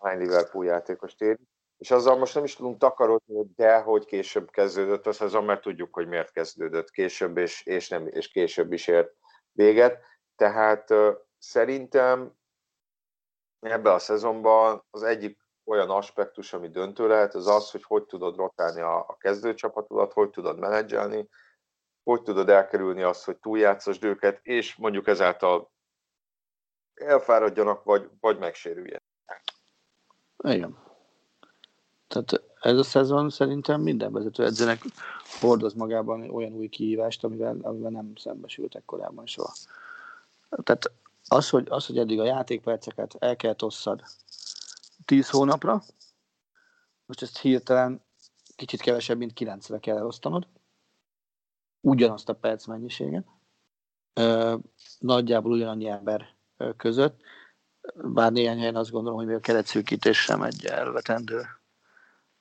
Hány Liverpool játékos ér. És azzal most nem is tudunk takarodni, de hogy később kezdődött az szezon, mert tudjuk, hogy miért kezdődött később, és, és, nem, és később is ért véget. Tehát uh, szerintem ebbe a szezonban az egyik olyan aspektus, ami döntő lehet, az az, hogy hogy tudod rotálni a, a kezdőcsapatodat, hogy tudod menedzselni, hogy tudod elkerülni azt, hogy túljátszasd őket, és mondjuk ezáltal elfáradjanak, vagy, vagy megsérüljenek. Igen. Tehát ez a szezon szerintem minden vezető edzőnek hordoz magában olyan új kihívást, amivel, amivel nem szembesültek korábban soha. Tehát az, hogy, az, hogy eddig a játékperceket el kell tosszad 10 hónapra, most ezt hirtelen kicsit kevesebb, mint 9-re kell elosztanod, ugyanazt a perc mennyiséget, nagyjából ugyanannyi ember között, bár néhány helyen azt gondolom, hogy még a keretszűkítés sem egy elvetendő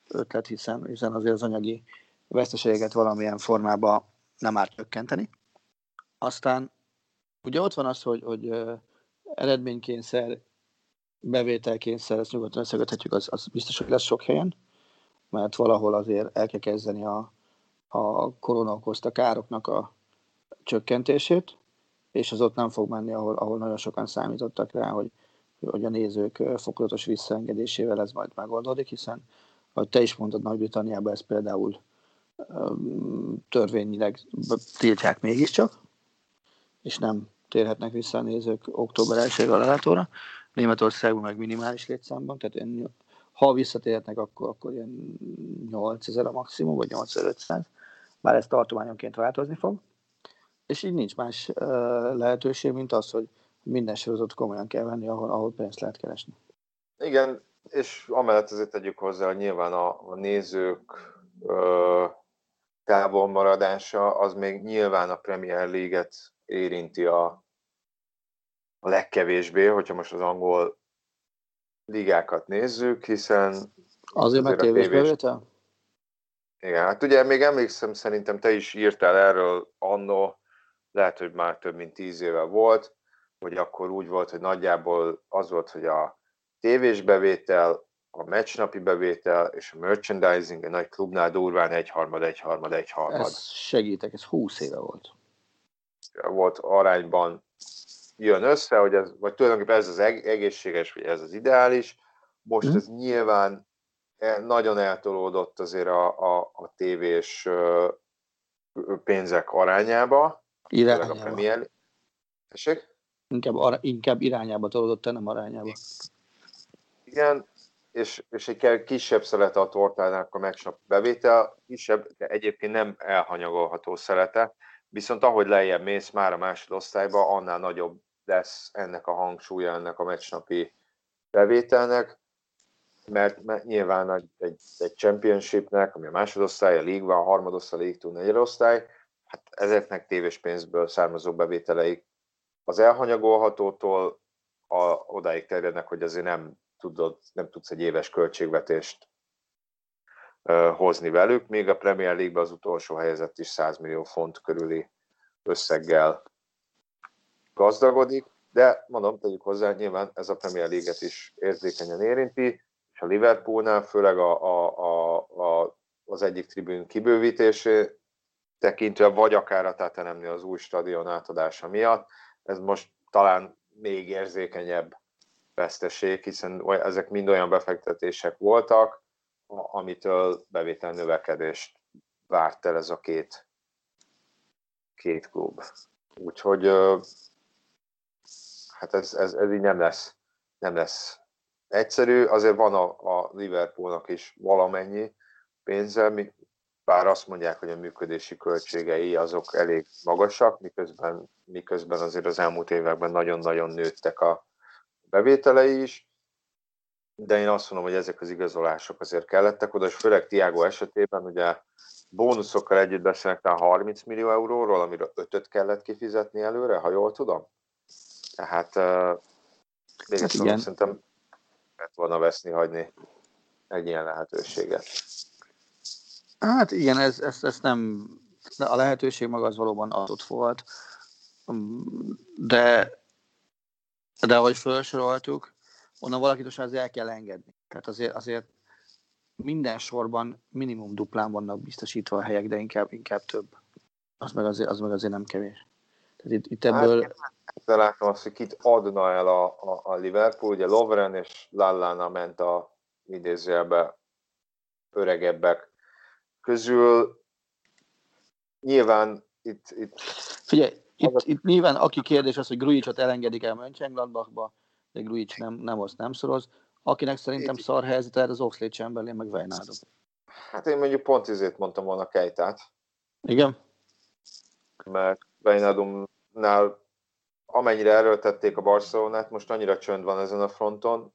ötlet, hiszen, hiszen azért az anyagi veszteségeket valamilyen formában nem árt csökkenteni. Aztán ugye ott van az, hogy, hogy eredménykényszer, bevételkényszer, ezt nyugodtan összeköthetjük, az, az biztos, hogy lesz sok helyen, mert valahol azért el kell kezdeni a, a korona okozta károknak a csökkentését, és az ott nem fog menni, ahol, ahol nagyon sokan számítottak rá, hogy, hogy a nézők fokozatos visszaengedésével ez majd megoldódik, hiszen, ahogy te is mondtad, Nagy-Britanniában ez például törvényileg tiltják mégiscsak, és nem térhetnek vissza a nézők október 1 a lelátóra. Németországban meg minimális létszámban, tehát ha visszatérhetnek, akkor, akkor ilyen 8000 a maximum, vagy 8500 bár ez tartományonként változni fog, és így nincs más lehetőség, mint az, hogy minden sorozatot komolyan kell venni, ahol, ahol pénzt lehet keresni. Igen, és amellett azért tegyük hozzá, hogy nyilván a, a nézők uh, távolmaradása, az még nyilván a Premier League-et érinti a, a legkevésbé, hogyha most az angol ligákat nézzük, hiszen azért, azért mert tévésbevétel? Igen, hát ugye még emlékszem, szerintem te is írtál erről annó, lehet, hogy már több mint tíz éve volt, hogy akkor úgy volt, hogy nagyjából az volt, hogy a tévés bevétel, a meccsnapi bevétel és a merchandising a nagy klubnál durván egyharmad, egyharmad, egyharmad. Ez segítek, ez 20 éve volt. Volt arányban jön össze, hogy ez, vagy tulajdonképpen ez az egészséges, vagy ez az ideális. Most mm. ez nyilván nagyon eltolódott azért a, a, a tévés pénzek arányába. Irányába. A Premier... Inkább, ar- inkább irányába tolódott, nem arányába. Igen, és, és egy kisebb szelete a tortának a megsnap bevétel, kisebb, de egyébként nem elhanyagolható szelete, viszont ahogy lejjebb mész már a másodosztályba, annál nagyobb lesz ennek a hangsúlya, ennek a meccsnapi bevételnek mert, mert nyilván egy, egy, championshipnek, ami a másodosztály, a League a harmadosztály, a League negyedosztály, hát ezeknek tévés pénzből származó bevételeik az elhanyagolhatótól a, odáig terjednek, hogy azért nem, tudod, nem tudsz egy éves költségvetést uh, hozni velük, még a Premier league az utolsó helyezett is 100 millió font körüli összeggel gazdagodik, de mondom, tegyük hozzá, nyilván ez a Premier League-et is érzékenyen érinti, a Liverpoolnál, főleg a, a, a, a, az egyik tribűn kibővítésé tekintve, vagy akár a Tatanemnél az új stadion átadása miatt. Ez most talán még érzékenyebb veszteség, hiszen ezek mind olyan befektetések voltak, amitől bevétel növekedést várt el ez a két, két klub. Úgyhogy hát ez, ez, ez így nem lesz, nem lesz egyszerű. Azért van a, a Liverpoolnak is valamennyi pénze, bár azt mondják, hogy a működési költségei azok elég magasak, miközben, miközben azért az elmúlt években nagyon-nagyon nőttek a bevételei is, de én azt mondom, hogy ezek az igazolások azért kellettek oda, és főleg Tiago esetében ugye bónuszokkal együtt beszélnek talán 30 millió euróról, amiről 5 kellett kifizetni előre, ha jól tudom. Tehát uh, még hát igen. szerintem lehet volna veszni, hagyni egy ilyen lehetőséget. Hát igen, ez, ez, ez nem, a lehetőség maga az valóban adott volt, de, de ahogy felsoroltuk, onnan valakit most azért el kell engedni. Tehát azért, azért minden sorban minimum duplán vannak biztosítva a helyek, de inkább, inkább több. Az meg azért, az meg azért nem kevés. Tehát itt, itt ebből... Hát, de látom azt, hogy kit adna el a, a, a Liverpool, ugye Lovren és Lallana ment a idézőjelbe öregebbek közül. Nyilván itt... itt Figyelj, itt, a... itt nyilván aki kérdés az, hogy Grujicsot elengedik el Mönchengladbachba, de Grujic nem, nem az nem szoroz. Akinek szerintem itt... szar helyzet, az Oxlade Chamberlain, meg Wijnaldum. Hát én mondjuk pont ezért mondtam volna Kejtát. Igen? Mert Wijnaldumnál amennyire erőltették a Barcelonát, most annyira csönd van ezen a fronton.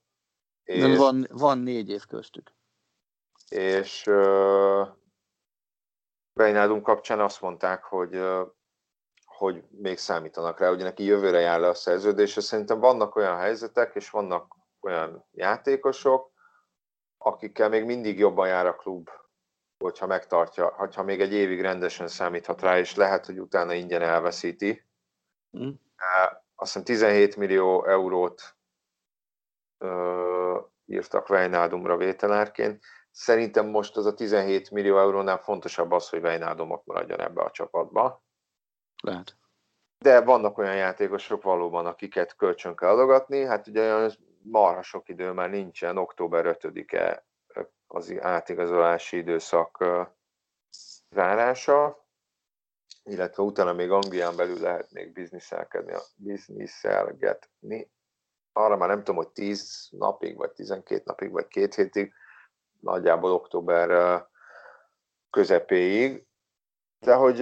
És, De van, van négy év köztük. És uh, Wijnaldum kapcsán azt mondták, hogy uh, hogy még számítanak rá, hogy neki jövőre jár le a szerződés, és szerintem vannak olyan helyzetek, és vannak olyan játékosok, akikkel még mindig jobban jár a klub, hogyha megtartja, hogyha még egy évig rendesen számíthat rá, és lehet, hogy utána ingyen elveszíti. Mm. Azt hiszem 17 millió eurót ö, írtak Wijnaldumra vételárként. Szerintem most az a 17 millió eurónál fontosabb az, hogy Wijnaldum ott maradjon ebbe a csapatba. Lehet. De vannak olyan játékosok valóban, akiket kölcsön kell adogatni. Hát ugye olyan marha sok idő már nincsen, október 5-e az átigazolási időszak zárása, illetve utána még Anglián belül lehet még bizniszelkedni, bizniszelgetni. Arra már nem tudom, hogy 10 napig, vagy 12 napig, vagy két hétig, nagyjából október közepéig. De hogy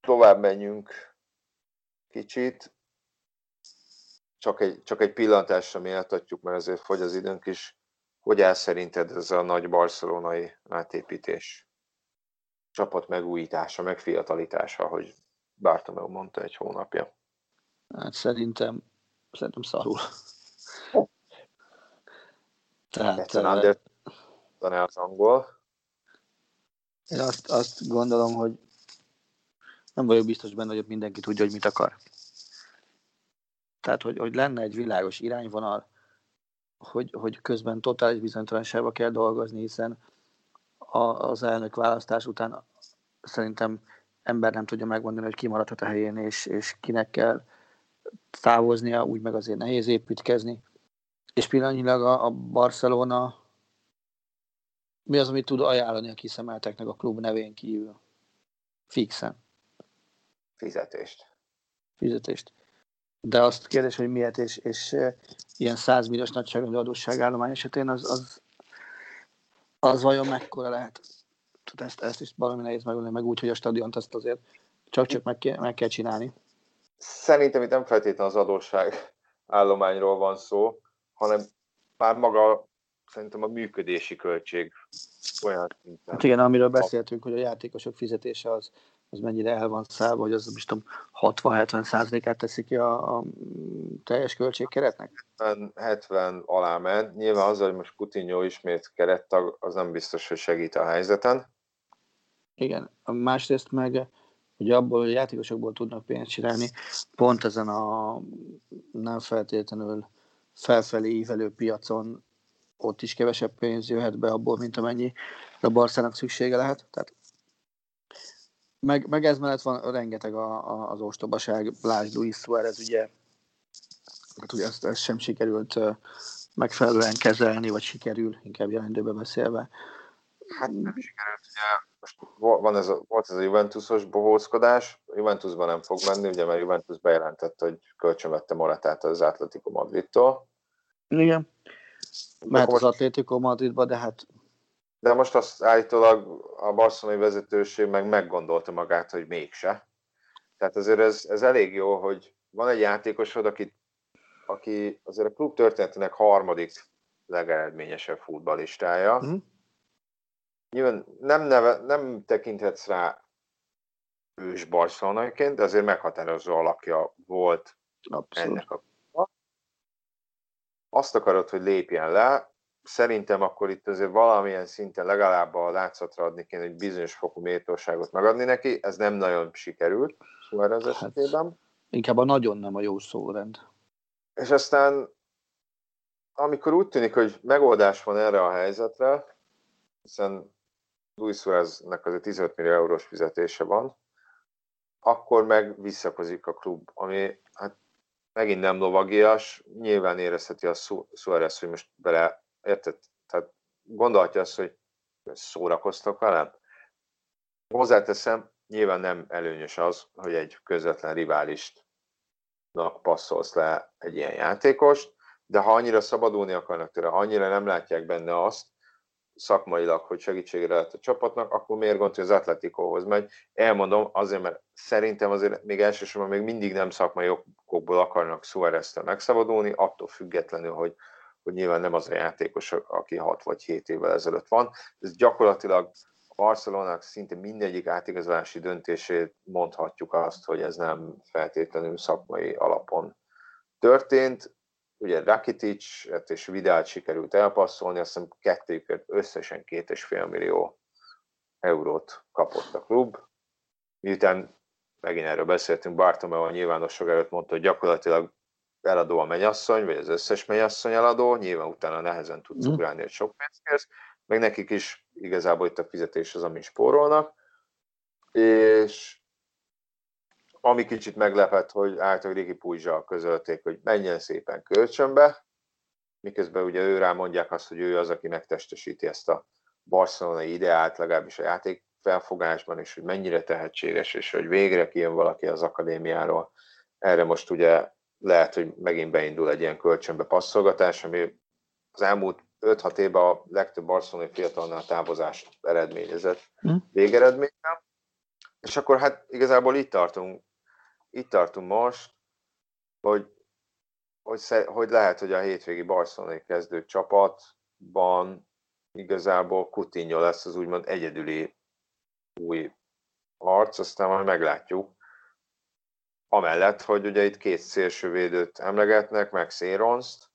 tovább menjünk kicsit, csak egy, csak egy pillantásra méltatjuk, mert azért fogy az időnk is. Hogy áll szerinted ez a nagy barcelonai átépítés? Csapat megújítása, megfiatalítása, hogy Bartomeu mondta egy hónapja. Hát szerintem, szerintem szarul. Tehát, Egyszerűen uh, az angol. Én azt, azt gondolom, hogy nem vagyok biztos benne, hogy mindenki tudja, hogy mit akar. Tehát, hogy, hogy lenne egy világos irányvonal, hogy, hogy közben totális bizonytalanságba kell dolgozni, hiszen a, az elnök választás után szerintem ember nem tudja megmondani, hogy ki maradhat a helyén, és, és kinek kell távoznia, úgy meg azért nehéz építkezni. És pillanatnyilag a, a Barcelona mi az, amit tud ajánlani a kiszemelteknek a klub nevén kívül? Fixen. Fizetést. Fizetést. De azt kérdés, hogy miért, és, és ilyen 100 milliós nagyságrendű adósságállomány esetén az, az, az vajon mekkora lehet? Tehát ezt, ezt is valami nehéz megmondani, meg úgy, hogy a stadiont azt azért csak-csak meg, kell, meg kell csinálni. Szerintem itt nem feltétlenül az adósság állományról van szó, hanem már maga szerintem a működési költség olyan szinten. Hát igen, amiről beszéltünk, hogy a játékosok fizetése az, az mennyire el van szállva, hogy az most tudom 60-70 százalékát teszi ki a, a teljes költségkeretnek? 70, 70 alá ment. Nyilván az, hogy most Coutinho ismét kerettag, az nem biztos, hogy segít a helyzeten. Igen, másrészt meg hogy abból a játékosokból tudnak pénzt csinálni, pont ezen a nem feltétlenül felfelé ívelő piacon ott is kevesebb pénz jöhet be abból, mint amennyi a Barszának szüksége lehet. Tehát meg, meg ez mellett van rengeteg a, a, az ostobaság. Lásd Luis Suarez, ugye, hát ugye ezt, ezt sem sikerült megfelelően kezelni, vagy sikerül, inkább jelentőben beszélve. Hát nem sikerült, ugye most van ez a, volt ez a Juventusos bohózkodás, Juventusban nem fog menni, ugye, mert Juventus bejelentette, hogy kölcsönvette Moratát az Atletico Madridtól. Igen. Mehet az Atletico Madridba, de hát... De most azt állítólag a barcelonai vezetőség meg meggondolta magát, hogy mégse. Tehát azért ez, ez elég jó, hogy van egy játékosod, aki, aki azért a klub történetének harmadik legeredményesebb futballistája. Mm nyilván nem, neve, nem tekinthetsz rá ős barcelonaiként, de azért meghatározó alakja volt Abszolút. ennek a azt akarod, hogy lépjen le, szerintem akkor itt azért valamilyen szinten legalább a látszatra adni kéne egy bizonyos fokú méltóságot megadni neki, ez nem nagyon sikerült Suárez hát, esetében. Inkább a nagyon nem a jó szórend. És aztán amikor úgy tűnik, hogy megoldás van erre a helyzetre, hiszen Luis Suáreznek azért 15 millió eurós fizetése van, akkor meg visszakozik a klub, ami hát megint nem lovagias, nyilván érezheti a Suárez, hogy most bele, érted? Tehát gondolhatja azt, hogy szórakoztak velem. Hozzáteszem, nyilván nem előnyös az, hogy egy közvetlen riválist passzolsz le egy ilyen játékost, de ha annyira szabadulni akarnak tőle, annyira nem látják benne azt, szakmailag, hogy segítségre lehet a csapatnak, akkor miért gond, hogy az Atletikóhoz megy? Elmondom azért, mert szerintem azért még elsősorban még mindig nem szakmai okokból akarnak suarez megszabadulni, attól függetlenül, hogy, hogy nyilván nem az a játékos, aki 6 vagy 7 évvel ezelőtt van. Ez gyakorlatilag a Barcelonának szinte mindegyik átigazolási döntését mondhatjuk azt, hogy ez nem feltétlenül szakmai alapon történt ugye Rakitic és Vidát sikerült elpasszolni, azt hiszem kettőjüket összesen két és fél millió eurót kapott a klub. Miután megint erről beszéltünk, Bartomeu a nyilvánosság előtt mondta, hogy gyakorlatilag eladó a menyasszony, vagy az összes menyasszony eladó, nyilván utána nehezen tudsz mm. ugrálni, hogy sok pénzt kérsz, meg nekik is igazából itt a fizetés az, ami spórolnak, és ami kicsit meglepett, hogy általában Riki Pujzsal közölték, hogy menjen szépen kölcsönbe, miközben ugye ő rá mondják azt, hogy ő az, aki megtestesíti ezt a barcelonai ideált, legalábbis a játék felfogásban, és hogy mennyire tehetséges, és hogy végre kijön valaki az akadémiáról. Erre most ugye lehet, hogy megint beindul egy ilyen kölcsönbe passzolgatás, ami az elmúlt 5-6 évben a legtöbb barcelonai fiatalnál távozást eredményezett hm. végeredményben. És akkor hát igazából itt tartunk itt tartunk most, hogy, hogy, hogy lehet, hogy a hétvégi barcelonai kezdő csapatban igazából Coutinho lesz az úgymond egyedüli új arc, aztán majd meglátjuk. Amellett, hogy ugye itt két szélsővédőt emlegetnek, meg Széronszt,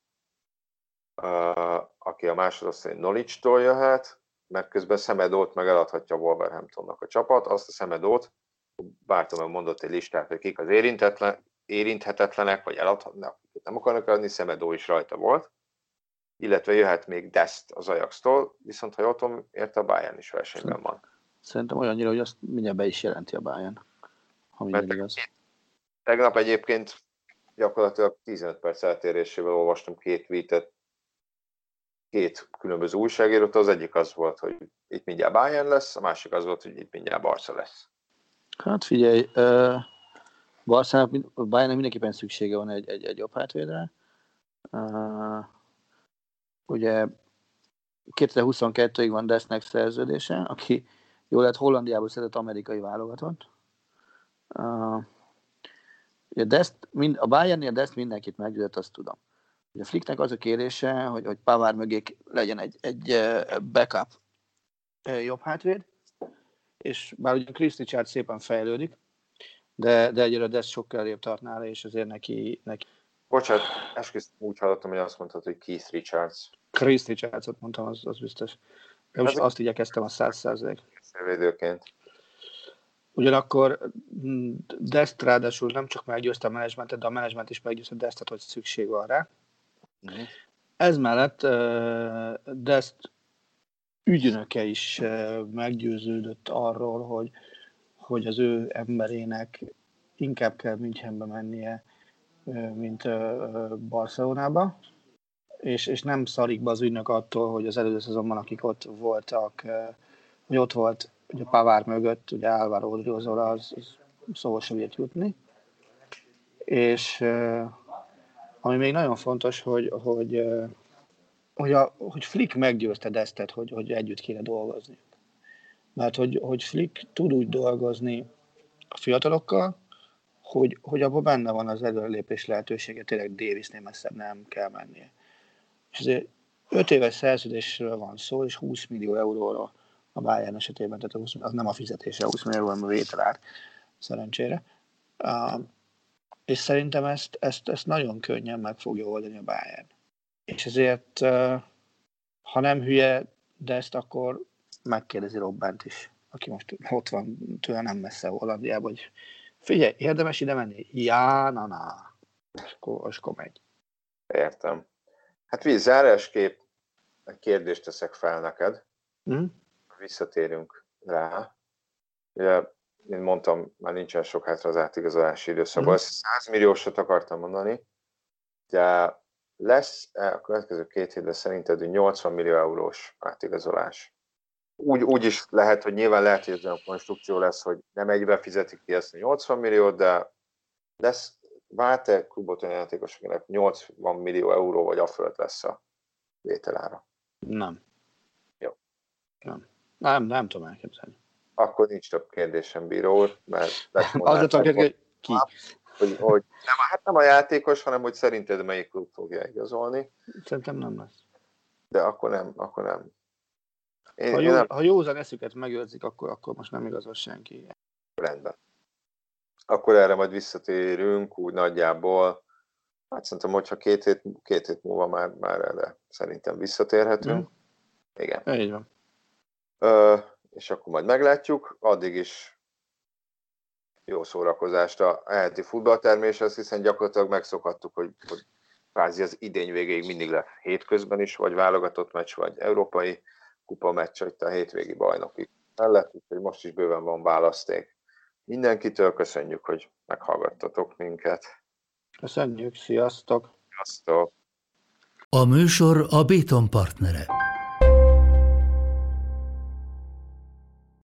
aki a másodosztály Nolicstól jöhet, mert közben Szemedót meg eladhatja Wolverhamptonnak a csapat, azt a Szemedót Bártom mondott egy listát, hogy kik az érintetlen, érinthetetlenek, vagy eladhatnak, nem akarnak adni, Szemedó is rajta volt, illetve jöhet még Dest az Ajax-tól, viszont ha jól tudom, érte a Bayern is versenyben van. Szerintem olyannyira, hogy azt mindjárt be is jelenti a Bayern, ha minden igaz. Tegnap egyébként gyakorlatilag 15 perc eltérésével olvastam két tweetet, két különböző újságírót, az egyik az volt, hogy itt mindjárt Bayern lesz, a másik az volt, hogy itt mindjárt Barca lesz. Hát figyelj, uh, Barszának, Bayernnek mindenképpen szüksége van egy, egy, egy jobb hátvédre. Uh, ugye 2022-ig van Desznek szerződése, aki jól lehet Hollandiából szedett amerikai válogatott. Uh, ugye Deszt, mind, a Bayernnél Deszt mindenkit meggyőzött, azt tudom. Ugye a Flicknek az a kérése, hogy, hogy Pavár mögé legyen egy, egy backup jobb hátvéd, és bár ugye Chris Richard szépen fejlődik, de, de egyre Desz sokkal elébb tart nála, és azért neki... neki... Bocsánat, esküszöm úgy hallottam, hogy azt mondtad, hogy Keith Richards. Chris Richardsot mondtam, az, az biztos. De most azt igyekeztem a száz százalék. Védőként. Ugyanakkor mm, Dest ráadásul nem csak meggyőzte a menedzsmentet, de a menedzsment is meggyőzte Destet, hogy szükség van rá. Mm-hmm. Ez mellett Dest ügynöke is meggyőződött arról, hogy, hogy az ő emberének inkább kell Münchenbe mennie, mint Barcelonába, és, és nem szarik be az ügynök attól, hogy az előző szezonban, akik ott voltak, hogy ott volt ugye Pavár mögött, ugye Álvaro Odriozola, az, az szóval sem jutni. És ami még nagyon fontos, hogy, hogy, hogy, a, hogy Flick meggyőzte Destet, hogy, hogy együtt kéne dolgozni. Mert hogy, hogy Flick tud úgy dolgozni a fiatalokkal, hogy, hogy abban benne van az előrelépés lehetősége, tényleg Davisnél messzebb nem kell mennie. És azért 5 éves szerződésről van szó, és 20 millió euróra a Bayern esetében, tehát 20, az nem a fizetése, 20 millió euró, a vételár, szerencsére. Uh, és szerintem ezt, ezt, ezt nagyon könnyen meg fogja oldani a Bayern. És ezért, uh, ha nem hülye, de ezt akkor megkérdezi Robbent is, aki most ott van tőle nem messze Hollandiában, hogy figyelj, érdemes ide menni? Já, na, na. És akkor, és akkor megy. Értem. Hát víz, zárásképp kérdést teszek fel neked. Mm. Visszatérünk rá. Ugye, mint mondtam, már nincsen sok hátra az átigazolási időszakban. Mm. 100 milliósat akartam mondani, de lesz a következő két hétben szerinted 80 millió eurós átigazolás? Úgy, úgy is lehet, hogy nyilván lehet, hogy ez olyan konstrukció lesz, hogy nem egybe fizetik ki ezt a 80 milliót, de lesz vált-e klubot olyan játékosoknak 80 millió euró vagy a fölött lesz a vételára? Nem. Jó. Nem. Nem, nem tudom elképzelni. Akkor nincs több kérdésem, bíró úr, mert Azért a kérdés, hogy ki? Hogy, hogy nem, hát nem a játékos, hanem hogy szerinted melyik klub fogja igazolni. Szerintem nem lesz. De akkor nem, akkor nem. Én, ha, jó, nem... ha józan eszüket megőrzik, akkor, akkor most nem igazol senki. Rendben. Akkor erre majd visszatérünk, úgy nagyjából. Hát szerintem, hogyha két hét, két hét múlva már, már erre szerintem visszatérhetünk. Mm. Igen. Így van. És akkor majd meglátjuk. Addig is jó szórakozást a heti futballterméshez, hiszen gyakorlatilag megszokhattuk, hogy, hogy kvázi az idény végéig mindig lesz hétközben is, vagy válogatott meccs, vagy európai kupa meccs, vagy a hétvégi bajnoki mellett, úgyhogy most is bőven van választék. Mindenkitől köszönjük, hogy meghallgattatok minket. Köszönjük, sziasztok! Sziasztok! A műsor a Béton partnere.